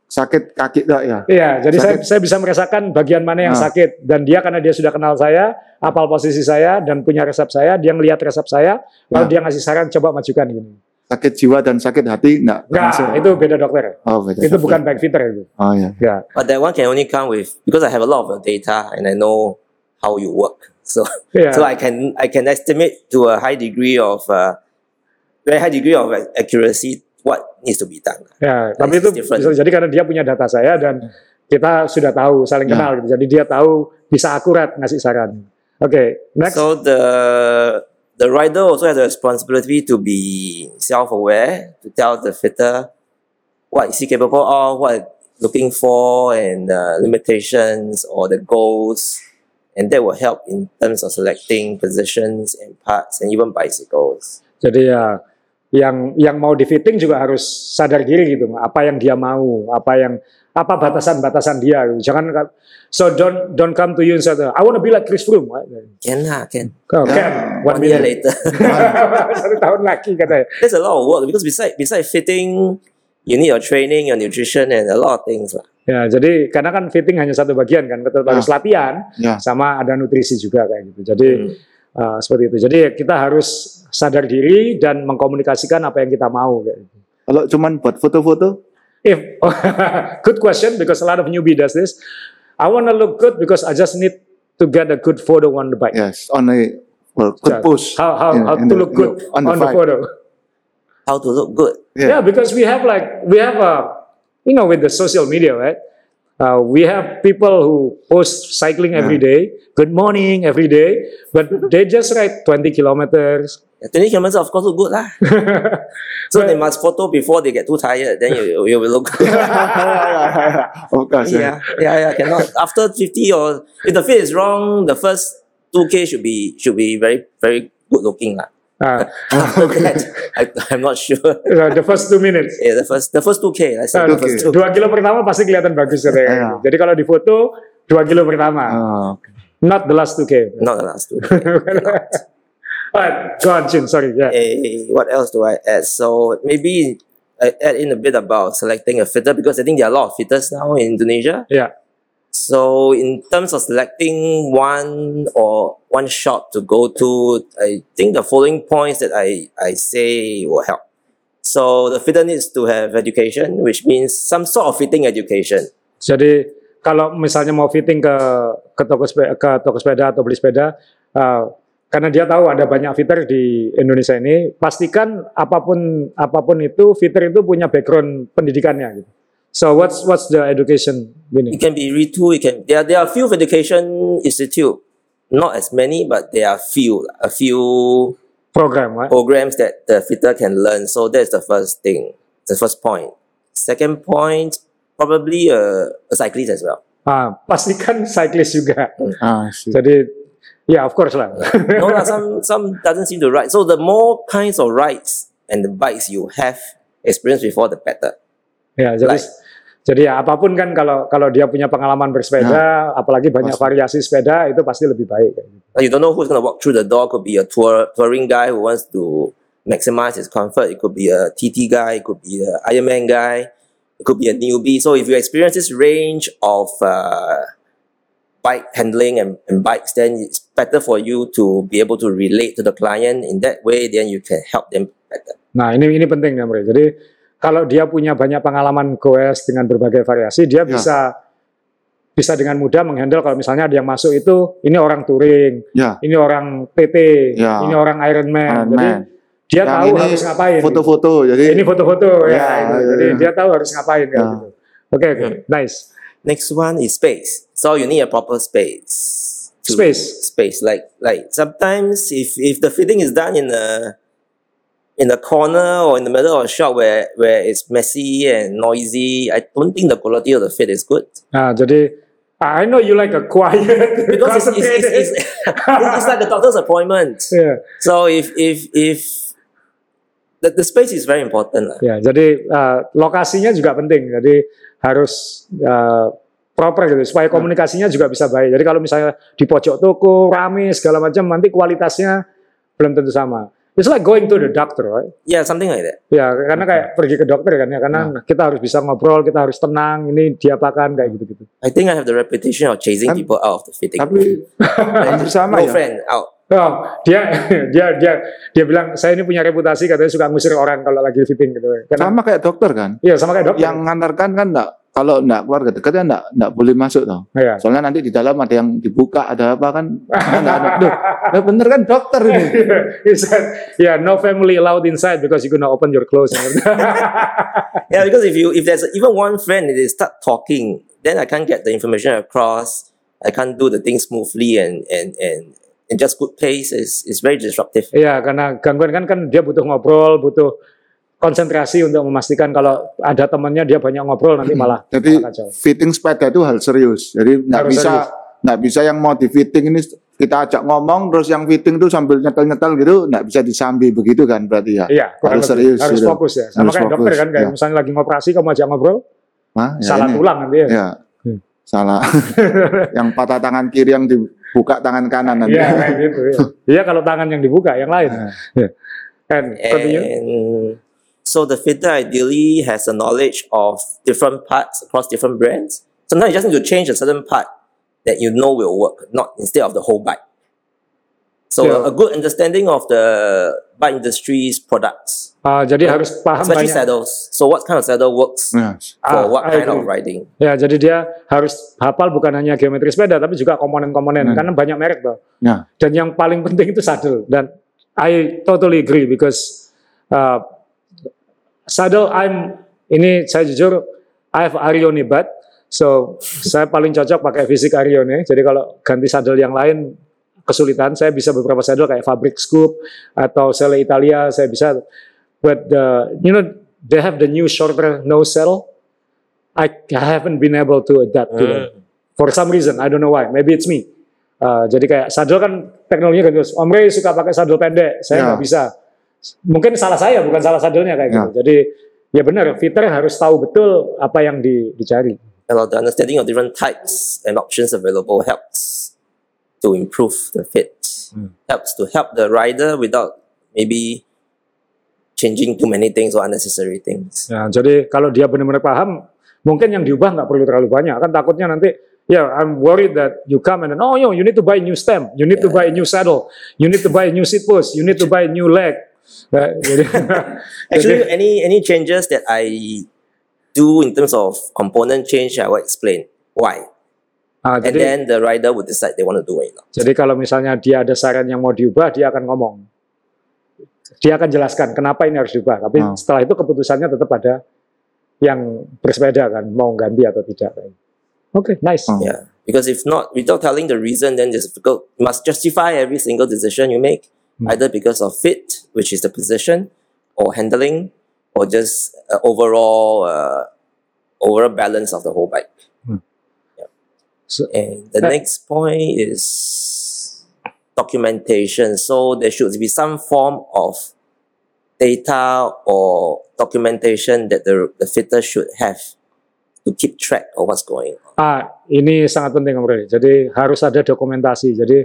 sakit kaki tak ya? Iya, jadi saya, Sakit. saya bisa merasakan bagian mana yang Ah. sakit dan dia karena dia sudah kenal saya, apal posisi saya dan punya resep saya, dia ngelihat resep saya, lalu Ah. dia ngasih saran coba majukan gini. Sakit jiwa dan sakit hati enggak? Enggak, itu beda dokter. Oh, beda. Itu bukan back fitter itu. Oh ya. Ya. But that one can only come with because I have a lot of data and I know how you work. So Iya. so I can I can estimate to a high degree of uh, very high degree of accuracy what needs to be done. Ya, tapi itu It's different. jadi karena dia punya data saya dan kita sudah tahu saling kenal gitu. Jadi dia tahu bisa akurat ngasih saran. Oke, next. So the the rider also has a responsibility to be self-aware to tell the fitter what is he capable of, what looking for, and uh, limitations or the goals, and that will help in terms of selecting positions and parts and even bicycles. Jadi ya yang yang mau di fitting juga harus sadar diri gitu, apa yang dia mau, apa yang apa batasan-batasan dia. Gitu. Jangan so don't don't come to you and say, I want to be like Chris Froome. Can lah, can. Oh, can. One One year minute. later. Satu tahun lagi katanya. There's a lot of work because beside beside fitting, you need your training, your nutrition, and a lot of things lah. Ya, jadi karena kan fitting hanya satu bagian kan, tetap Ya. harus latihan, Ya. sama ada nutrisi juga kayak gitu. Jadi Hmm. uh, seperti itu. Jadi kita harus sadar diri dan mengkomunikasikan apa yang kita mau. Kayak gitu. Kalau cuman buat foto-foto, If good question because a lot of newbie does this. I want to look good because I just need to get a good photo on the bike. yes, on a well, good Yeah. post. How how, in- how in to the- look good on on the the, bike. photo? How to look good? Yeah. because we have like we have a you know with the social media, right? Uh, we have people who post cycling every day, good morning every day, but they just ride 20 kilometers, 20 kilometers of course look good lah. so they must photo before they get too tired. Then you you will look. good. of course. yeah, Yeah. yeah, yeah. Cannot after 50 or if the fit is wrong, the first 2k should be should be very very good looking lah. Ah, that, I, I'm not sure. the first two minutes. Yeah, the first the first 2k. Let's say Ah, the first two. Dua kilo pertama pasti kelihatan bagus. Iya. Jadi kalau di foto dua kilo pertama, Oh, okay. not the last two k. Not the last two. Alright, go on, Chin. Sorry. Yeah. What else do I add? So maybe I add in a bit about selecting a fitter because I think there are a lot of fitters now in Indonesia. Yeah. So in terms of selecting one or one shop to go to, I think the following points that I, I say will help. So the fitter needs to have education, which means some sort of fitting education. Jadi kalau misalnya mau fitting ke ke toko sepeda, ke toko sepeda atau beli sepeda, uh, karena dia tahu ada banyak fitter di Indonesia ini, pastikan apa pun apa pun itu fitter itu punya background pendidikannya. Gitu. So what's what's the education It can be retool. It can there there are a few education institute, not as many, but there are few a few program, right? programs that the fitter can learn. So that's the first thing, the first point. Second point, probably a, a cyclist as well. Ah, pastikan cyclist juga. Ah, I see. Jadi ya of course lah. no, lah, some some doesn't seem to ride. So the more kinds of rides and the bikes you have experience before, the better. ya jadi Like- jadi ya apa pun kan kalau kalau dia punya pengalaman bersepeda, apalagi banyak Pasti. variasi sepeda itu pasti lebih baik. kayak gitu. Like, you don't know who's gonna walk through the door. Could be a tour touring guy who wants to maximize his comfort. It could be a TT guy. It could be a Ironman guy. It could be a newbie. So if you experience this range of uh, bike handling and, and bikes, then it's better for you to be able to relate to the client in that way. Then you can help them better. Nah ini ini penting ya. Jadi kalau dia punya banyak pengalaman goes dengan berbagai variasi, dia Ya. bisa bisa dengan mudah menghandle kalau misalnya ada yang masuk itu ini orang touring, Ya. ini orang PT, Ya. ini orang Ironman. Iron Jadi Man. dia Yang tahu ini harus ngapain. Foto-foto. Jadi Ini foto-foto ya. Ya, ya, Jadi ya. dia tahu harus ngapain ya. Ya. gitu. Oke oke, nice. Next one is space. So you need a proper space. Space. Space. Like like sometimes if if the fitting is done in a in a corner or in the middle of a shop where where it's messy and noisy, I don't think the quality of the fit is good. Nah jadi I know you like a quiet, Because it's, it's, it's, it's, it's like a doctor's appointment. Yeah. So if if if the, the space is very important. lah. Ya, jadi uh, lokasinya juga penting. Jadi harus uh, proper gitu supaya komunikasinya juga bisa baik. Jadi kalau misalnya di pojok toko rame segala macam nanti kualitasnya belum tentu sama. It's like going to the doctor, right? Yeah, something like that. Ya, karena kayak pergi ke dokter kan ya, karena kita harus bisa ngobrol, kita harus tenang, ini diapakan kayak gitu-gitu. I think I have the reputation of chasing Kan- people out of the fitting. tapi hampir sama no ya. friend out. Oh, dia dia dia dia bilang saya ini punya reputasi katanya suka ngusir orang kalau lagi fitting gitu. Karena Sama kayak dokter kan. iya sama kayak dokter. Yang ngantarkan kan enggak kalau enggak keluarga dekatnya enggak enggak boleh masuk tau. Iya. Soalnya nanti di dalam ada yang dibuka, ada apa kan? Enggak ada. Duh, bener kan dokter ini. He said, yeah, no family allowed inside because you're gonna open your clothes. Yeah, because if you if there's even one friend and they start talking, then I can't get the information across. I can't do the thing smoothly and and and in just good pace is is very disruptive. Iya, karena gangguan kan kan dia butuh ngobrol, butuh konsentrasi untuk memastikan kalau ada temannya dia banyak ngobrol nanti malah Jadi malah kacau. fitting sepeda itu hal serius. Jadi nggak bisa nggak bisa yang mau di fitting ini kita ajak ngomong terus yang fitting tuh sambil nyetel-nyetel gitu nggak bisa disambi begitu kan berarti ya. Iya, harus lebih. serius, harus gitu. fokus ya. Sama Harus kayak dokter fokus, kan, kayak ya. misalnya lagi ngoperasi kamu ajak ngobrol, Hah? Ya salah ini. tulang nanti ya. Ya. Hmm. Salah. yang patah tangan kiri yang dibuka tangan kanan nanti. Iya, kayak gitu. Iya, Iya, kalau tangan yang dibuka, yang lain. Ah. Iya. And continue. And so the fitter ideally has a knowledge of different parts across different brands. Sometimes you just need to change a certain part that you know will work, not instead of the whole bike. So Yeah. a good understanding of the bike industry's products, Ah, jadi harus paham especially banyak. saddles. So what kind of saddle works Nah, for Ah, what I kind of riding? Ya, jadi dia harus hafal bukan hanya geometri sepeda, tapi juga komponen-komponen. Hmm. Karena banyak merek tuh. nah, Dan yang paling penting itu saddle. Dan I totally agree because uh, saddle I'm ini saya jujur I have Arione bud. So saya paling cocok pakai fisik Arione. Jadi kalau ganti saddle yang lain kesulitan. Saya bisa beberapa saddle kayak Fabric Scoop atau Selle Italia, saya bisa. But the, you know, they have the new shorter nose saddle. I, I haven't been able to adapt to them. Mm. For some reason, I don't know why. Maybe it's me. Uh, jadi kayak saddle kan teknologinya kan terus. Om Ray suka pakai saddle pendek, saya Ya. nggak bisa. Mungkin salah saya, bukan salah saddlenya kayak Ya. gitu. Jadi ya benar, fitter harus tahu betul apa yang di, dicari. Well, the understanding of different types and options available helps to improve the fit. Helps to help the rider without maybe changing too many things or unnecessary things. Ya, jadi kalau dia benar-benar paham, mungkin yang diubah nggak perlu terlalu banyak. Kan takutnya nanti, ya I'm worried that you come and then, oh yo, you need to buy a new stem, you need to buy a new saddle, you need to buy a new seat post, you need to buy a new leg. Jadi, Actually, any any changes that I do in terms of component change, I will explain why, ah, and jadi, then the rider would decide they want to do it or not. jadi kalau misalnya dia ada saran yang mau diubah, dia akan ngomong. Dia akan jelaskan kenapa ini harus diubah. Tapi Hmm. setelah itu keputusannya tetap ada yang bersepeda kan, mau ganti atau tidak. Oke, nice. Hmm. Yeah, because if not, without telling the reason, then it's difficult. You must justify every single decision you make, either because of fit, which is the position, or handling, or just uh, overall uh, overall balance of the whole bike. Yeah. So- And the next point is documentation. So there should be some form of data or documentation that the, the fitter should have to keep track of what's going on. Ah, ini sangat penting Om. Jadi harus ada dokumentasi. Jadi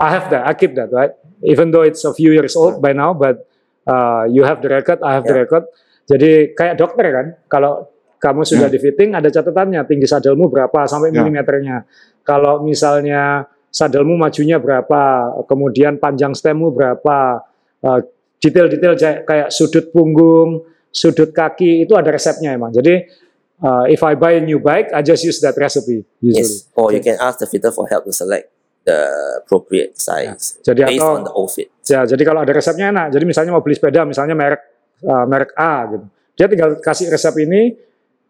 I have that, I keep that, right? Even though it's a few years old by now, but uh, you have the record, I have the Yeah. record. Jadi kayak dokter kan, kalau kamu sudah di fitting ada catatannya tinggi sadelmu berapa sampai Ya. milimeternya. Kalau misalnya sadelmu majunya berapa, kemudian panjang stemmu berapa, uh, detail-detail kayak- kayak sudut punggung, sudut kaki itu ada resepnya emang. Jadi uh, if I buy a new bike, I just use that recipe usually. Yes. Or you can ask the fitter for help to select the appropriate size Jadi based atau on the old fit. ya jadi kalau ada resepnya enak. Jadi misalnya mau beli sepeda misalnya merek uh, merek A gitu. Dia tinggal kasih resep ini,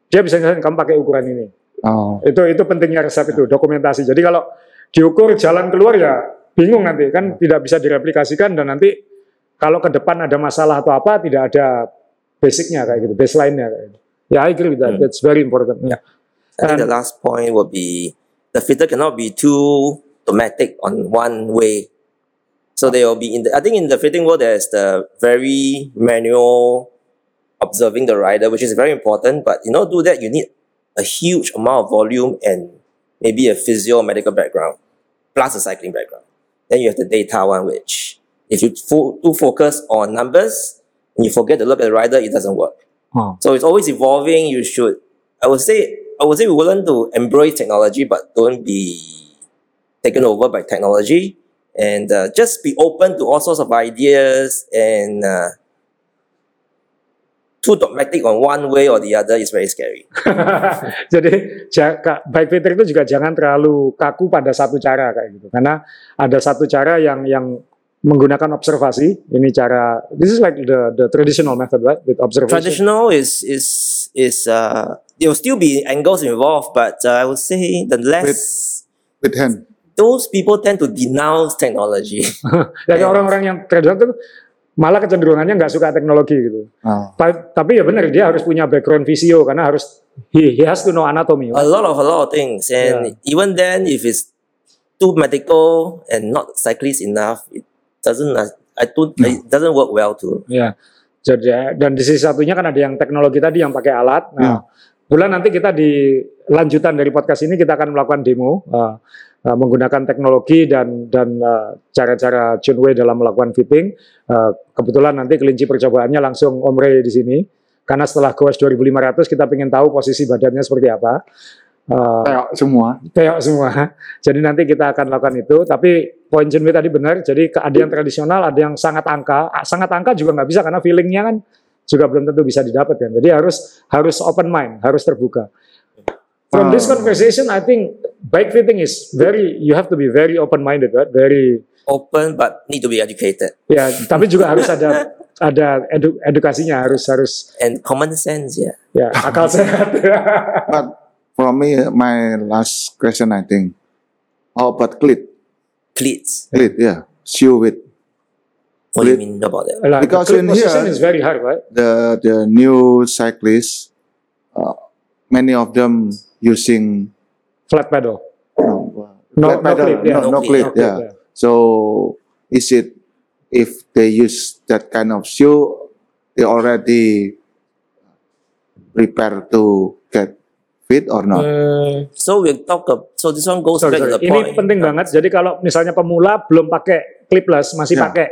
dia bisa nyalain kamu pakai ukuran ini. Oh, Itu itu pentingnya resep itu, dokumentasi. Jadi kalau diukur jalan keluar ya bingung nanti kan tidak bisa direplikasikan dan nanti kalau ke depan ada masalah atau apa tidak ada basicnya kayak gitu, baseline-nya kayak gitu. Ya, I agree with that. Hmm. That's very important. Ya. I think the And- last point will be the fitter cannot be too dogmatic on one way. So they will be in the, I think in the fitting world there's the very manual observing the rider, which is very important. But in order to do that, you need a huge amount of volume and maybe a physio medical background plus a cycling background. Then you have the data one, which if you fo- too focus on numbers and you forget to look at the rider, it doesn't work. Oh. So it's always evolving. You should, I would say, I would say we're willing to embrace technology, but don't be taken over by technology, and uh, just be open to all sorts of ideas. And uh, too dogmatic on one way or the other is very scary. Jadi bike fitter itu juga jangan terlalu kaku pada satu cara kayak gitu. Karena ada satu cara yang yang menggunakan observasi. Ini cara this is like the the traditional method right with observation. Traditional is is is uh, there will still be angles involved, but uh, I would say the less with hand. Those people tend to denounce technology. Jadi orang-orang yang tradisional itu malah kecenderungannya nggak suka teknologi gitu. Oh, Ta- Tapi ya benar dia harus punya background visio karena harus he, he has to know anatomy. a lot of a lot of things and even then if it's too medical and not cyclist enough it doesn't uh, I don't it doesn't work well too Ya. Jadi dan di sisi satunya kan ada yang teknologi tadi yang pakai alat. Nah, bulan nanti kita di lanjutan dari podcast ini kita akan melakukan demo uh, uh, menggunakan teknologi dan dan uh, cara-cara Junway dalam melakukan fitting. Uh, kebetulan nanti kelinci percobaannya langsung Om Ray di sini. Karena setelah Goes 2500 kita ingin tahu posisi badannya seperti apa. Uh, kayak semua. Kayak semua. Jadi nanti kita akan lakukan itu. Tapi poin Junwei tadi benar. Jadi ada yang tradisional, ada yang sangat angka. Ah, Sangat angka juga nggak bisa karena feelingnya kan juga belum tentu bisa didapat kan. Jadi harus harus open mind, harus terbuka. From this Ah. conversation, I think bike fitting is very. You have to be very open minded, right? Very. open but need to be educated Ya, tapi juga harus ada ada edu- edukasinya harus harus and common sense yeah ya akal sehat. But for me, my last question, I think, how about clit? cleats. Cleat, yeah. Shoe with What do you Cleat. mean about that? Like, Because the in here- is very hard, right? the the new cyclists, uh, many of them using Flat pedal. no, No, flat no pedal, clip, yeah. no, No no clip, clip, no clip, yeah. yeah. So is it if they use that kind of shoe, they already prepare to get fit or not? Mm, so we'll talk. Ab- so this one goes Sorry, back sorry. to the Ini point. penting banget. Jadi kalau misalnya pemula belum pakai clipless, masih Ya. pakai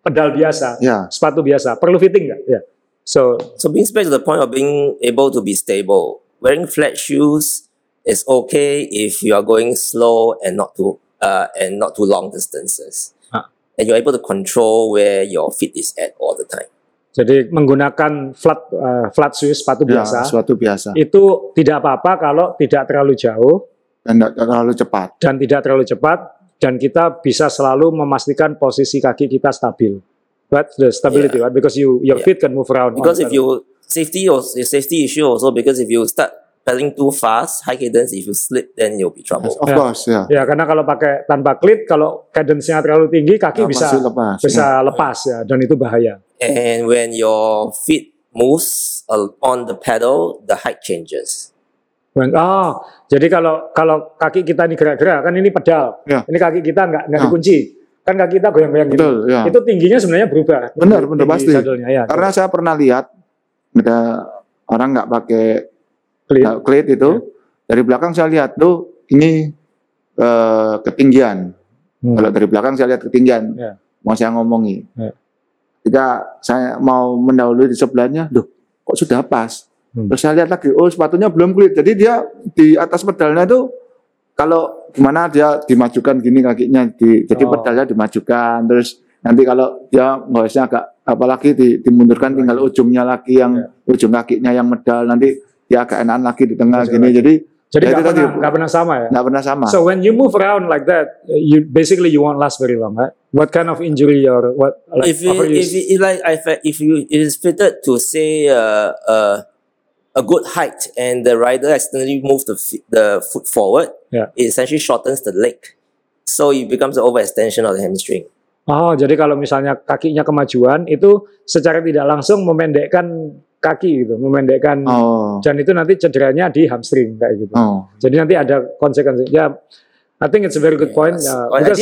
pedal biasa, Ya. sepatu biasa, perlu fitting nggak? Ya. So So brings back to the point of being able to be stable. Wearing flat shoes is okay if you are going slow and not too uh, and not too long distances, Ah. and you're able to control where your feet is at all the time. jadi menggunakan flat uh, flat shoes, sepatu Ya, biasa, suatu biasa itu tidak apa-apa kalau tidak terlalu jauh dan tidak terlalu cepat. dan tidak terlalu cepat dan kita bisa selalu memastikan posisi kaki kita stabil. Right, the stability, right? Because you your Yeah. feet can move around. Because if you safety or safety issue also because if you start pedaling too fast, high cadence, if you slip, then you'll be trouble. Of Ya. course, ya. ya karena kalau pakai tanpa klit, kalau cadence-nya terlalu tinggi, kaki Ya, bisa lepas, bisa lepas ya dan itu bahaya. And when your feet moves on the pedal, the height changes. When- Oh, jadi kalau kalau kaki kita ini gerak-gerak kan ini pedal, Ya. ini kaki kita nggak nggak Ya. dikunci, kan kaki kita goyang-goyang gitu. Betul, ya. Itu tingginya sebenarnya berubah. Benar, benar, pasti. sadelnya, ya. Karena saya pernah lihat ada orang nggak pakai uh, cleat itu dari belakang saya lihat tuh ini eh, ketinggian. Hmm. Kalau dari belakang saya lihat ketinggian, Ya. mau saya ngomongi. Ya. Ketika saya mau mendahului di sebelahnya, loh kok sudah pas? Hmm. Terus saya lihat lagi, oh sepatunya belum cleat. Jadi dia di atas pedalnya itu kalau gimana dia dimajukan gini kakinya, di, jadi Oh. pedalnya dimajukan. Terus nanti kalau dia ngosnya agak apalagi di, dimundurkan tinggal ujungnya lagi yang Ya. ujung kakinya yang medal nanti dia agak enakan lagi di tengah Masuk gini. lagi. Jadi Jadi Ya, nggak itu tadi. pernah nggak pernah sama ya. nggak pernah sama. So when you move around like that, you basically you won't last very long, right? What kind of injury or what? Like if you, if you, if like if, if you it is fitted to say uh, uh, a good height and the rider accidentally moves the the foot forward, Yeah. it essentially shortens the leg, so it becomes an overextension of the hamstring. Oh, jadi kalau misalnya kakinya kemajuan itu secara tidak langsung memendekkan kaki gitu, memendekkan oh, dan itu nanti cederanya di hamstring kayak gitu. oh, Jadi nanti ada konsekuensi. Ya, I think it's a very good point Yes. uh, because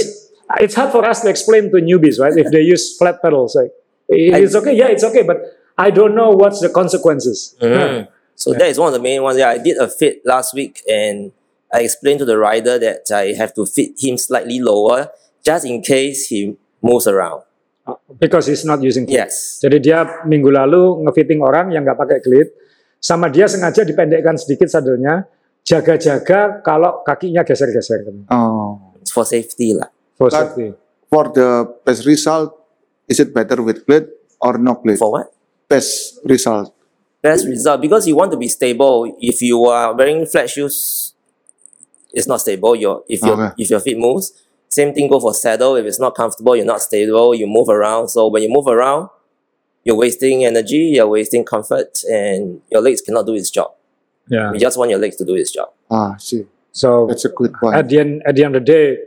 it's hard for us to explain to newbies, right? If they use flat pedals, like it's okay, yeah, it's okay, but I don't know what's the consequences. Mm. So that is one of the main ones. Yeah, I did a fit last week, and I explained to the rider that I have to fit him slightly lower just in case he moves around. Uh, Because he's not using cleat. Yes. Jadi dia minggu lalu ngefitting orang yang nggak pakai cleat, sama dia sengaja dipendekkan sedikit sadelnya, jaga-jaga kalau kakinya geser-geser. oh. It's for safety lah. For But- safety. For the best result, is it better with cleat or no cleat? For what? Best result. Best result because you want to be stable. If you are wearing flat shoes, it's not stable. Your if your Okay. if your feet moves, same thing go for saddle. If it's not comfortable, you're not stable. You move around. So when you move around, you're wasting energy. You're wasting comfort, and your legs cannot do its job. Yeah. You just want your legs to do its job. Ah, see, So that's a good point. at the end, at the end of the day,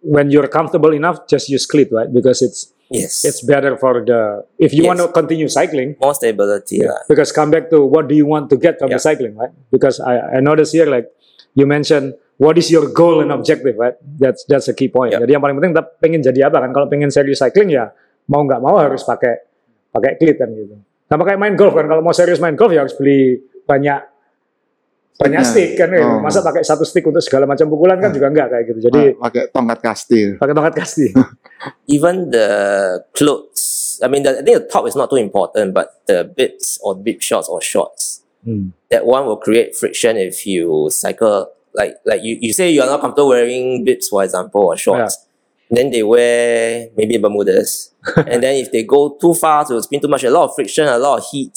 when you're comfortable enough, just use clip, right? Because it's Yes, it's better for the if you Yes. want to continue cycling. more stability. lah. Because come back to what do you want to get from the cycling, right? Because I I notice here like you mentioned what is your goal and objective, right? That's that's a key point. Yeah. Jadi yang paling penting tetap pengen jadi apa kan? Kalau pengen serius cycling ya mau nggak mau harus pakai pakai cleat kan gitu. Sama kayak main golf kan, kalau mau serius main golf ya harus beli banyak banyak Sticknya. stick kan, ya. Oh. masa pakai satu stick untuk segala macam pukulan kan juga enggak kayak gitu. Jadi Ah, pakai tongkat kasti. pakai tongkat kasti. Even the clothes. I mean, the, I think the top is not too important, but the bibs or bib shorts or shorts. Hmm. that one will create friction if you cycle like like you, you say you're not comfortable wearing bibs for example or shorts then they wear maybe bermudas and then if they go too far to spin too much a lot of friction a lot of heat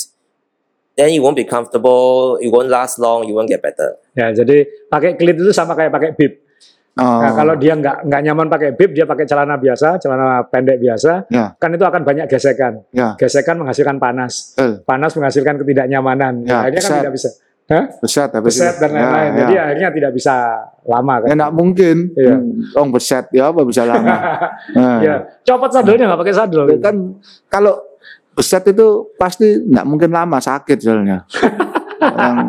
then you won't be comfortable it won't last long you won't get better Ya, jadi pakai cleat itu sama kayak pakai bib. Oh, Nah, kalau dia nggak nggak nyaman pakai bib, dia pakai celana biasa, celana pendek biasa, Ya. kan itu akan banyak gesekan. ya, Gesekan menghasilkan panas, betul. panas menghasilkan ketidaknyamanan. Ya, Akhirnya kan tidak bisa Hah? beset habis beset dan lain-lain. Ya, Jadi ya. akhirnya tidak bisa lama kan. Ya, nggak mungkin. Iya. Hmm, Orang beset ya apa bisa lama. Nah, ya, copot sadelnya nggak pakai sadel. ya kan kalau beset itu pasti nggak mungkin lama sakit soalnya. Yang-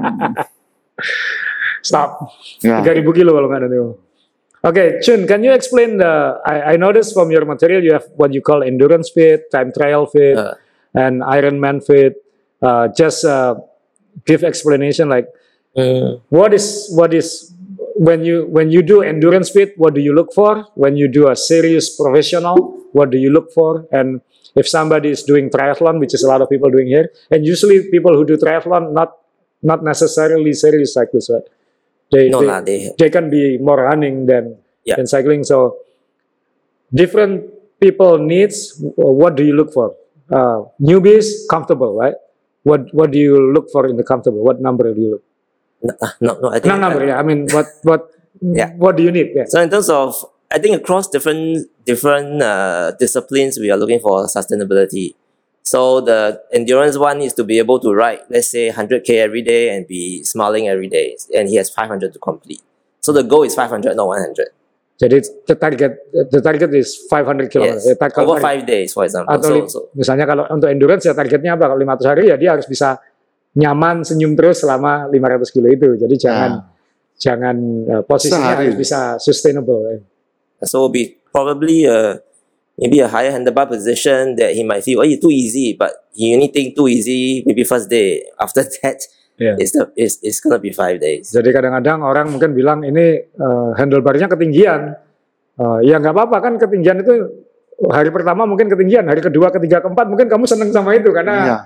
Stop. ya. 3000 kilo kalau nggak ada tuh. Okay, Chun, can you explain the? I, I noticed from your material you have what you call endurance fit, time trial fit, Uh. and Ironman fit. Uh, just uh, give explanation like Mm. what is what is when you when you do endurance fit, what do you look for? When you do a serious professional, what do you look for? And if somebody is doing triathlon, which is a lot of people doing here, and usually people who do triathlon not not necessarily serious cyclists, right? They, No they, lah, they they can be more running than Yeah. than cycling. So different people needs. What do you look for? Uh, newbies comfortable, right? What what do you look for in the comfortable? What number do you look? uh, no no I think No number, yeah. I mean, what what Yeah. what do you need? Yeah. So in terms of, I think across different different uh, disciplines, we are looking for sustainability. So the endurance one is to be able to ride, let's say 100k every day and be smiling every day, and he has 500 to complete. So the goal is 500, not 100. Jadi the target the target is 500 km. Yes, Ya, over five days, for example. atau So, so misalnya kalau untuk endurance ya targetnya apa? Kalau 500 hari ya dia harus bisa nyaman senyum terus selama 500 kilo itu. Jadi jangan Nah, jangan uh, posisinya Sehari. harus bisa sustainable. ya. so be probably a maybe a higher handlebar position that he might feel, oh, it's too easy, but he only think too easy maybe first day. After that, Yeah. it's the it's, it's gonna be five days. Jadi kadang-kadang orang mungkin bilang ini uh, handlebarnya ketinggian. Uh, ya nggak apa-apa kan ketinggian itu hari pertama mungkin ketinggian, hari kedua, ketiga, keempat mungkin kamu seneng sama itu karena ya,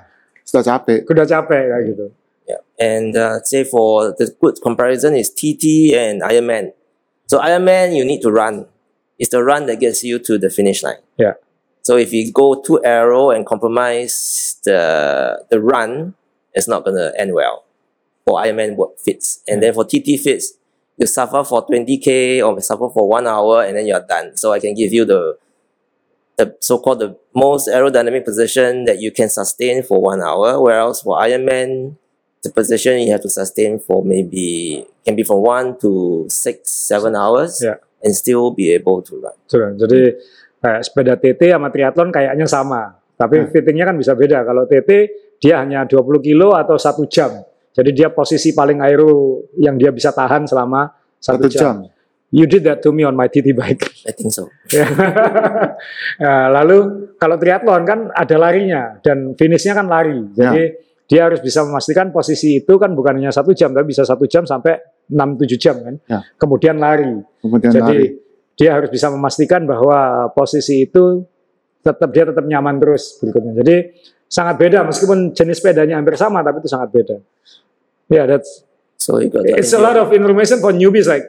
sudah capek. udah capek kayak gitu. Yeah. And uh, say for the good comparison is TT and Ironman. So Ironman you need to run. It's the run that gets you to the finish line. Yeah. So if you go too arrow and compromise the the run, it's not gonna end well. For Ironman what fits. And then for TT fits, you suffer for 20k or suffer for one hour and then you're done. So I can give you the the so-called the most aerodynamic position that you can sustain for one hour, whereas for Ironman, the position you have to sustain for maybe can be from one to six, seven hours, Yeah. and still be able to run. Sudah. Jadi kayak sepeda TT sama triathlon kayaknya sama, tapi Hmm. fittingnya kan bisa beda. Kalau TT dia hanya 20 kilo atau satu jam. Jadi dia posisi paling aero yang dia bisa tahan selama satu, Satu jam. You did that to me on my TT bike. I think so. Ya. Ya, lalu kalau triathlon kan ada larinya dan finishnya kan lari. Jadi dia harus bisa memastikan posisi itu kan bukan hanya satu jam, tapi bisa satu jam sampai 6-7 jam kan. Ya. Kemudian lari. Kemudian Jadi lari. dia harus bisa memastikan bahwa posisi itu tetap dia tetap nyaman terus berikutnya. Jadi sangat beda meskipun jenis sepedanya hampir sama tapi itu sangat beda. Ya, yeah, that's So you got. the it's a lot of information for newbies like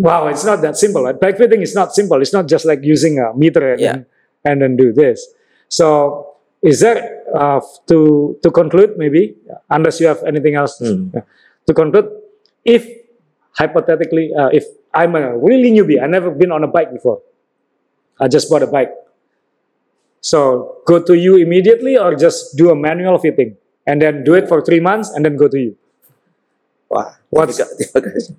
wow it's not that simple right? bike fitting is not simple it's not just like using a meter and, Yeah. then, and then do this so is there uh, to to conclude maybe unless you have anything else yeah, to conclude if hypothetically uh, if i'm a really newbie i never been on a bike before i just bought a bike so go to you immediately or just do a manual fitting and then do it for three months and then go to you Wow. What's-.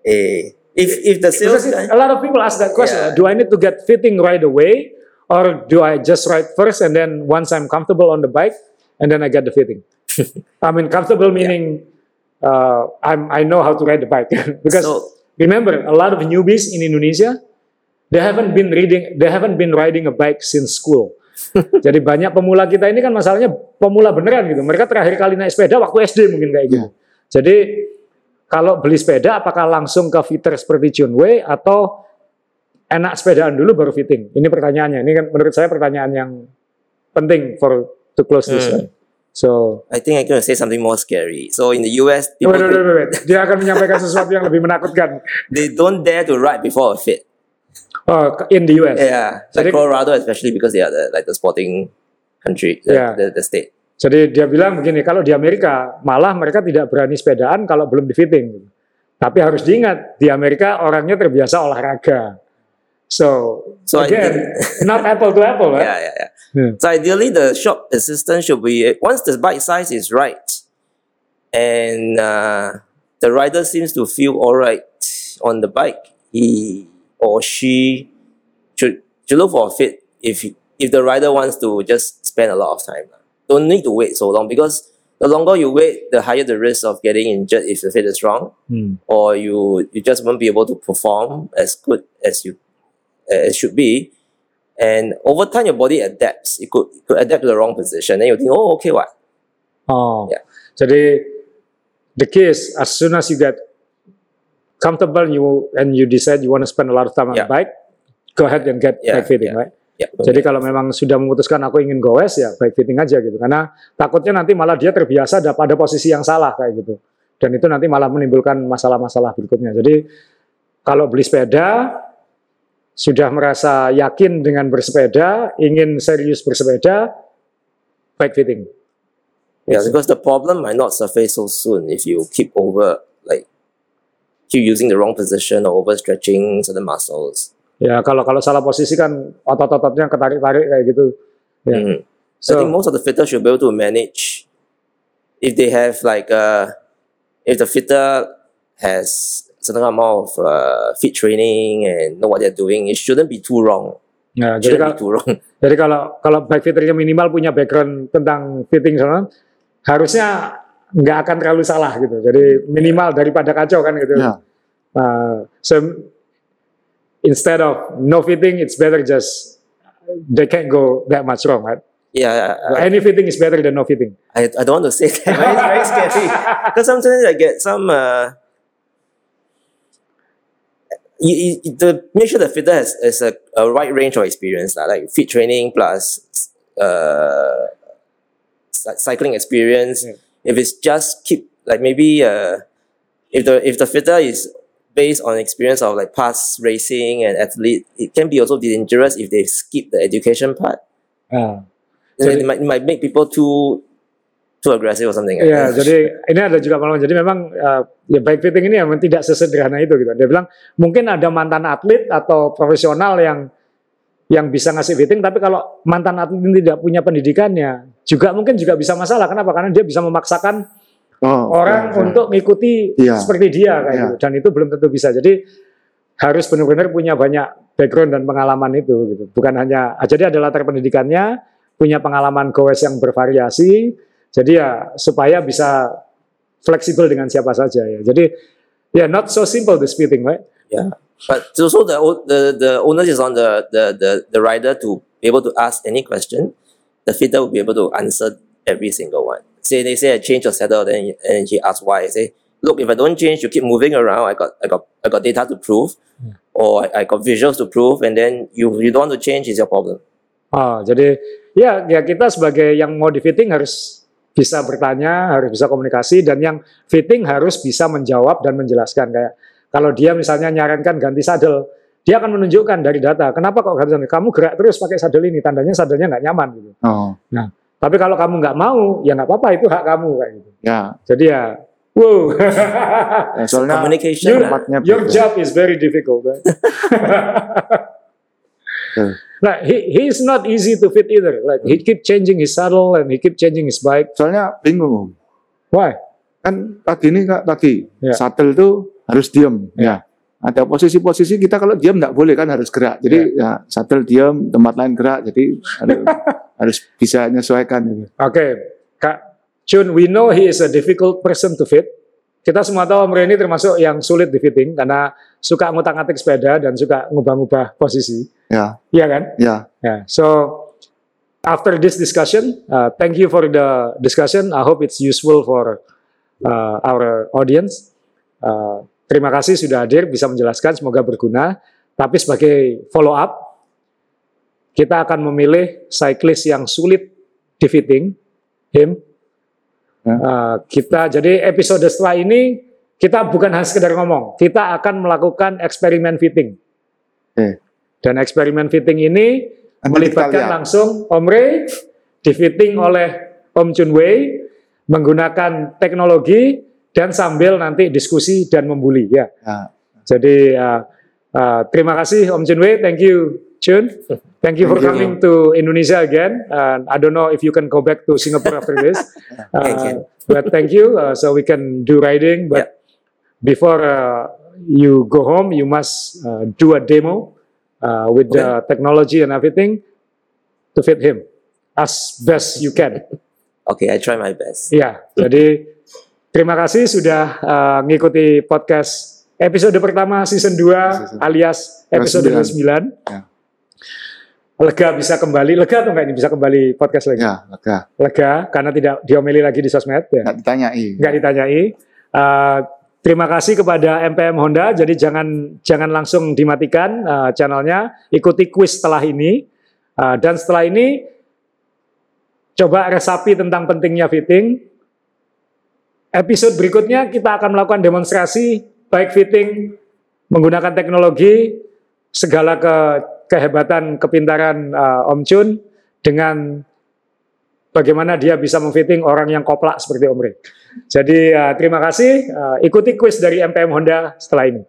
Eh, if if the sales guy, a lot of people ask that question. Yeah. Do I need to get fitting right away, or do I just ride first and then once I'm comfortable on the bike, and then I get the fitting? I mean, comfortable meaning uh, I'm I know how to ride the bike because So- remember a lot of newbies in Indonesia they haven't been reading they haven't been riding a bike since school. Jadi banyak pemula kita ini kan masalahnya pemula beneran gitu. Mereka terakhir kali naik sepeda waktu SD mungkin kayak gitu. Jadi kalau beli sepeda apakah langsung ke fitter seperti Junway atau enak sepedaan dulu baru fitting? Ini pertanyaannya. Ini kan menurut saya pertanyaan yang penting for to close this. Hmm. right? So, I think I'm going to say something more scary. So in the US, people wait, wait, wait, wait. dia akan menyampaikan sesuatu yang lebih menakutkan. they don't dare to ride before a fit. Oh, in the US. Yeah, like Jadi- Colorado, especially because they are the, like the sporting country, the, Yeah. the, the state. Jadi dia bilang begini, kalau di Amerika malah mereka tidak berani sepedaan kalau belum di fitting. Tapi harus diingat, di Amerika orangnya terbiasa olahraga. So, So I again, not apple to apple, right? Yeah, yeah, yeah. Hmm. So ideally, the shop assistant should be once the bike size is right, and uh, the rider seems to feel all right on the bike, he or she should should look for a fit if if the rider wants to just spend a lot of time. Don't need to wait so long because the longer you wait, the higher the risk of getting injured if the fit is wrong, Hmm. or you you just won't be able to perform as good as you as should be. And over time, your body adapts. It could, it could adapt to the wrong position. Then you think, oh, okay, what? Oh, Ya. jadi the case as soon as you get comfortable you and you decide you want to spend a lot of time on the bike, go ahead and get Ya, bike fitting, ya. right? Yeah. Jadi kalau memang sudah memutuskan aku ingin goes ya bike fitting aja gitu. Karena takutnya nanti malah dia terbiasa ada pada posisi yang salah kayak gitu. Dan itu nanti malah menimbulkan masalah-masalah berikutnya. Jadi kalau beli sepeda sudah merasa yakin dengan bersepeda, ingin serius bersepeda, bike fitting. Yeah, because the problem might not surface so soon if you keep over keep using the wrong position or overstretching certain muscles. Ya kalau kalau salah posisi kan otot-ototnya ketarik-tarik kayak gitu. Ya. Mhm. So, I think most of the fitters should be able to manage if they have like uh if the fitter has certain amount of uh, fit training and know what they're doing, it shouldn't be too wrong. ya, jadi Shouldn't kalau, be too wrong. jadi kalau kalau bike fitternya minimal punya background tentang fitting sana, harusnya nggak akan terlalu salah gitu. Jadi minimal daripada kacau kan gitu. Ya. Uh, so instead of no fitting, it's better just they can't go that much wrong, right? Yeah, I, Any fitting is better than no fitting. I, I don't want to say that. but it's very scary. Because sometimes I get some. Uh, you, you, the make sure the fitter has, has a, a wide range of experience, lah, like fit training plus uh, cy- cycling experience. Yeah. If it's just keep like maybe uh, if the if the fitter is based on experience of like past racing and athlete, it can be also dangerous if they skip the education part. Ah. Jadi- it might, it might make people too too aggressive or something. Iya, jadi ini ada juga pengalaman. Jadi memang uh, ya bike fitting ini memang tidak sesederhana itu gitu. Dia bilang mungkin ada mantan atlet atau profesional yang yang bisa ngasih fitting, tapi kalau mantan atlet ini tidak punya pendidikannya, juga mungkin juga bisa masalah. Kenapa? Karena dia bisa memaksakan Oh, orang ya, ya. untuk mengikuti Iya. seperti dia kayak Iya. gitu. Dan itu belum tentu bisa. Jadi harus benar-benar punya banyak background dan pengalaman itu gitu. Bukan hanya ah, jadi ada latar pendidikannya, punya pengalaman goes yang bervariasi. Jadi ya supaya bisa fleksibel dengan siapa saja ya. Jadi ya not so simple this fitting, right? Yeah, but also the the the onus is on the the the, the rider to be able to ask any question. The fitter will be able to answer every single one. Say they say I change your saddle, then and he asks why. I say, look, if I don't change, you keep moving around. I got I got I got data to prove, or I, I got visuals to prove, and then you you don't want to change is your problem. Oh, jadi ya ya kita sebagai yang mau di fitting harus bisa bertanya, harus bisa komunikasi dan yang fitting harus bisa menjawab dan menjelaskan kayak kalau dia misalnya nyarankan ganti saddle, dia akan menunjukkan dari data, kenapa kok saddle? Kamu gerak terus pakai saddle ini, tandanya saddlenya nggak nyaman gitu. Oh, Tapi kalau kamu nggak mau, ya nggak apa-apa itu hak kamu kayak gitu. ya. Jadi ya, wow. Ya, Soalnya Communication. Your- Your job is very difficult. Right? Yeah. Nah, he he is not easy to fit either. Like he keep changing his saddle and he keep changing his bike. Soalnya bingung. Why? Kan pagi ini kak tadi Ya. shuttle tuh harus diem. Ya. Ada posisi-posisi kita kalau diam nggak boleh kan harus gerak. Jadi ya, shuttle diam, tempat lain gerak. Jadi harus, harus bisa menyesuaikan. Gitu. Oke, Kak Chun, we know he is a difficult person to fit. Kita semua tahu Om Reni termasuk yang sulit di fitting karena suka ngutak-ngatik sepeda dan suka ngubah-ngubah posisi. Ya, Iya kan? ya. Yeah. So after this discussion, uh, thank you for the discussion. I hope it's useful for uh, our audience. Uh, terima kasih sudah hadir, bisa menjelaskan, semoga berguna. Tapi sebagai follow up, kita akan memilih cyclist yang sulit di fitting, him. Ya. Uh, kita jadi episode setelah ini kita bukan hanya sekedar ngomong, kita akan melakukan eksperimen fitting. Dan eksperimen fitting ini Nanti melibatkan langsung Om Ray, difitting oleh Om Chun Wei, menggunakan teknologi dan sambil nanti diskusi dan membuli ya. Ya. Jadi uh, uh, terima kasih Om Chun Wei, thank you Chun. Thank you for Thank you. coming to Indonesia again. Uh, I don't know if you can go back to Singapore after this. Uh. But thank you. Uh, so we can do riding. But before uh, you go home, you must uh, do a demo uh, with the technology and everything to fit him as best you can. Okay, I try my best. Ya, jadi terima kasih sudah uh, ngikuti podcast episode pertama season 2 alias episode Sembilan. 9. Ya. Lega bisa kembali, lega atau enggak ini bisa kembali podcast lagi? Ya, lega. Lega karena tidak diomeli lagi di sosmed ya. Nggak ditanyai. Enggak ditanyai. Uh, terima kasih kepada MPM Honda. Jadi jangan jangan langsung dimatikan uh, channelnya, ikuti quiz setelah ini. Uh, dan setelah ini coba resapi tentang pentingnya fitting. Episode berikutnya kita akan melakukan demonstrasi baik fitting menggunakan teknologi segala ke kehebatan kepintaran uh, Om Chun dengan bagaimana dia bisa memfitting orang yang koplak seperti Om Ray. Jadi uh, terima kasih, uh, ikuti quiz dari MPM Honda setelah ini.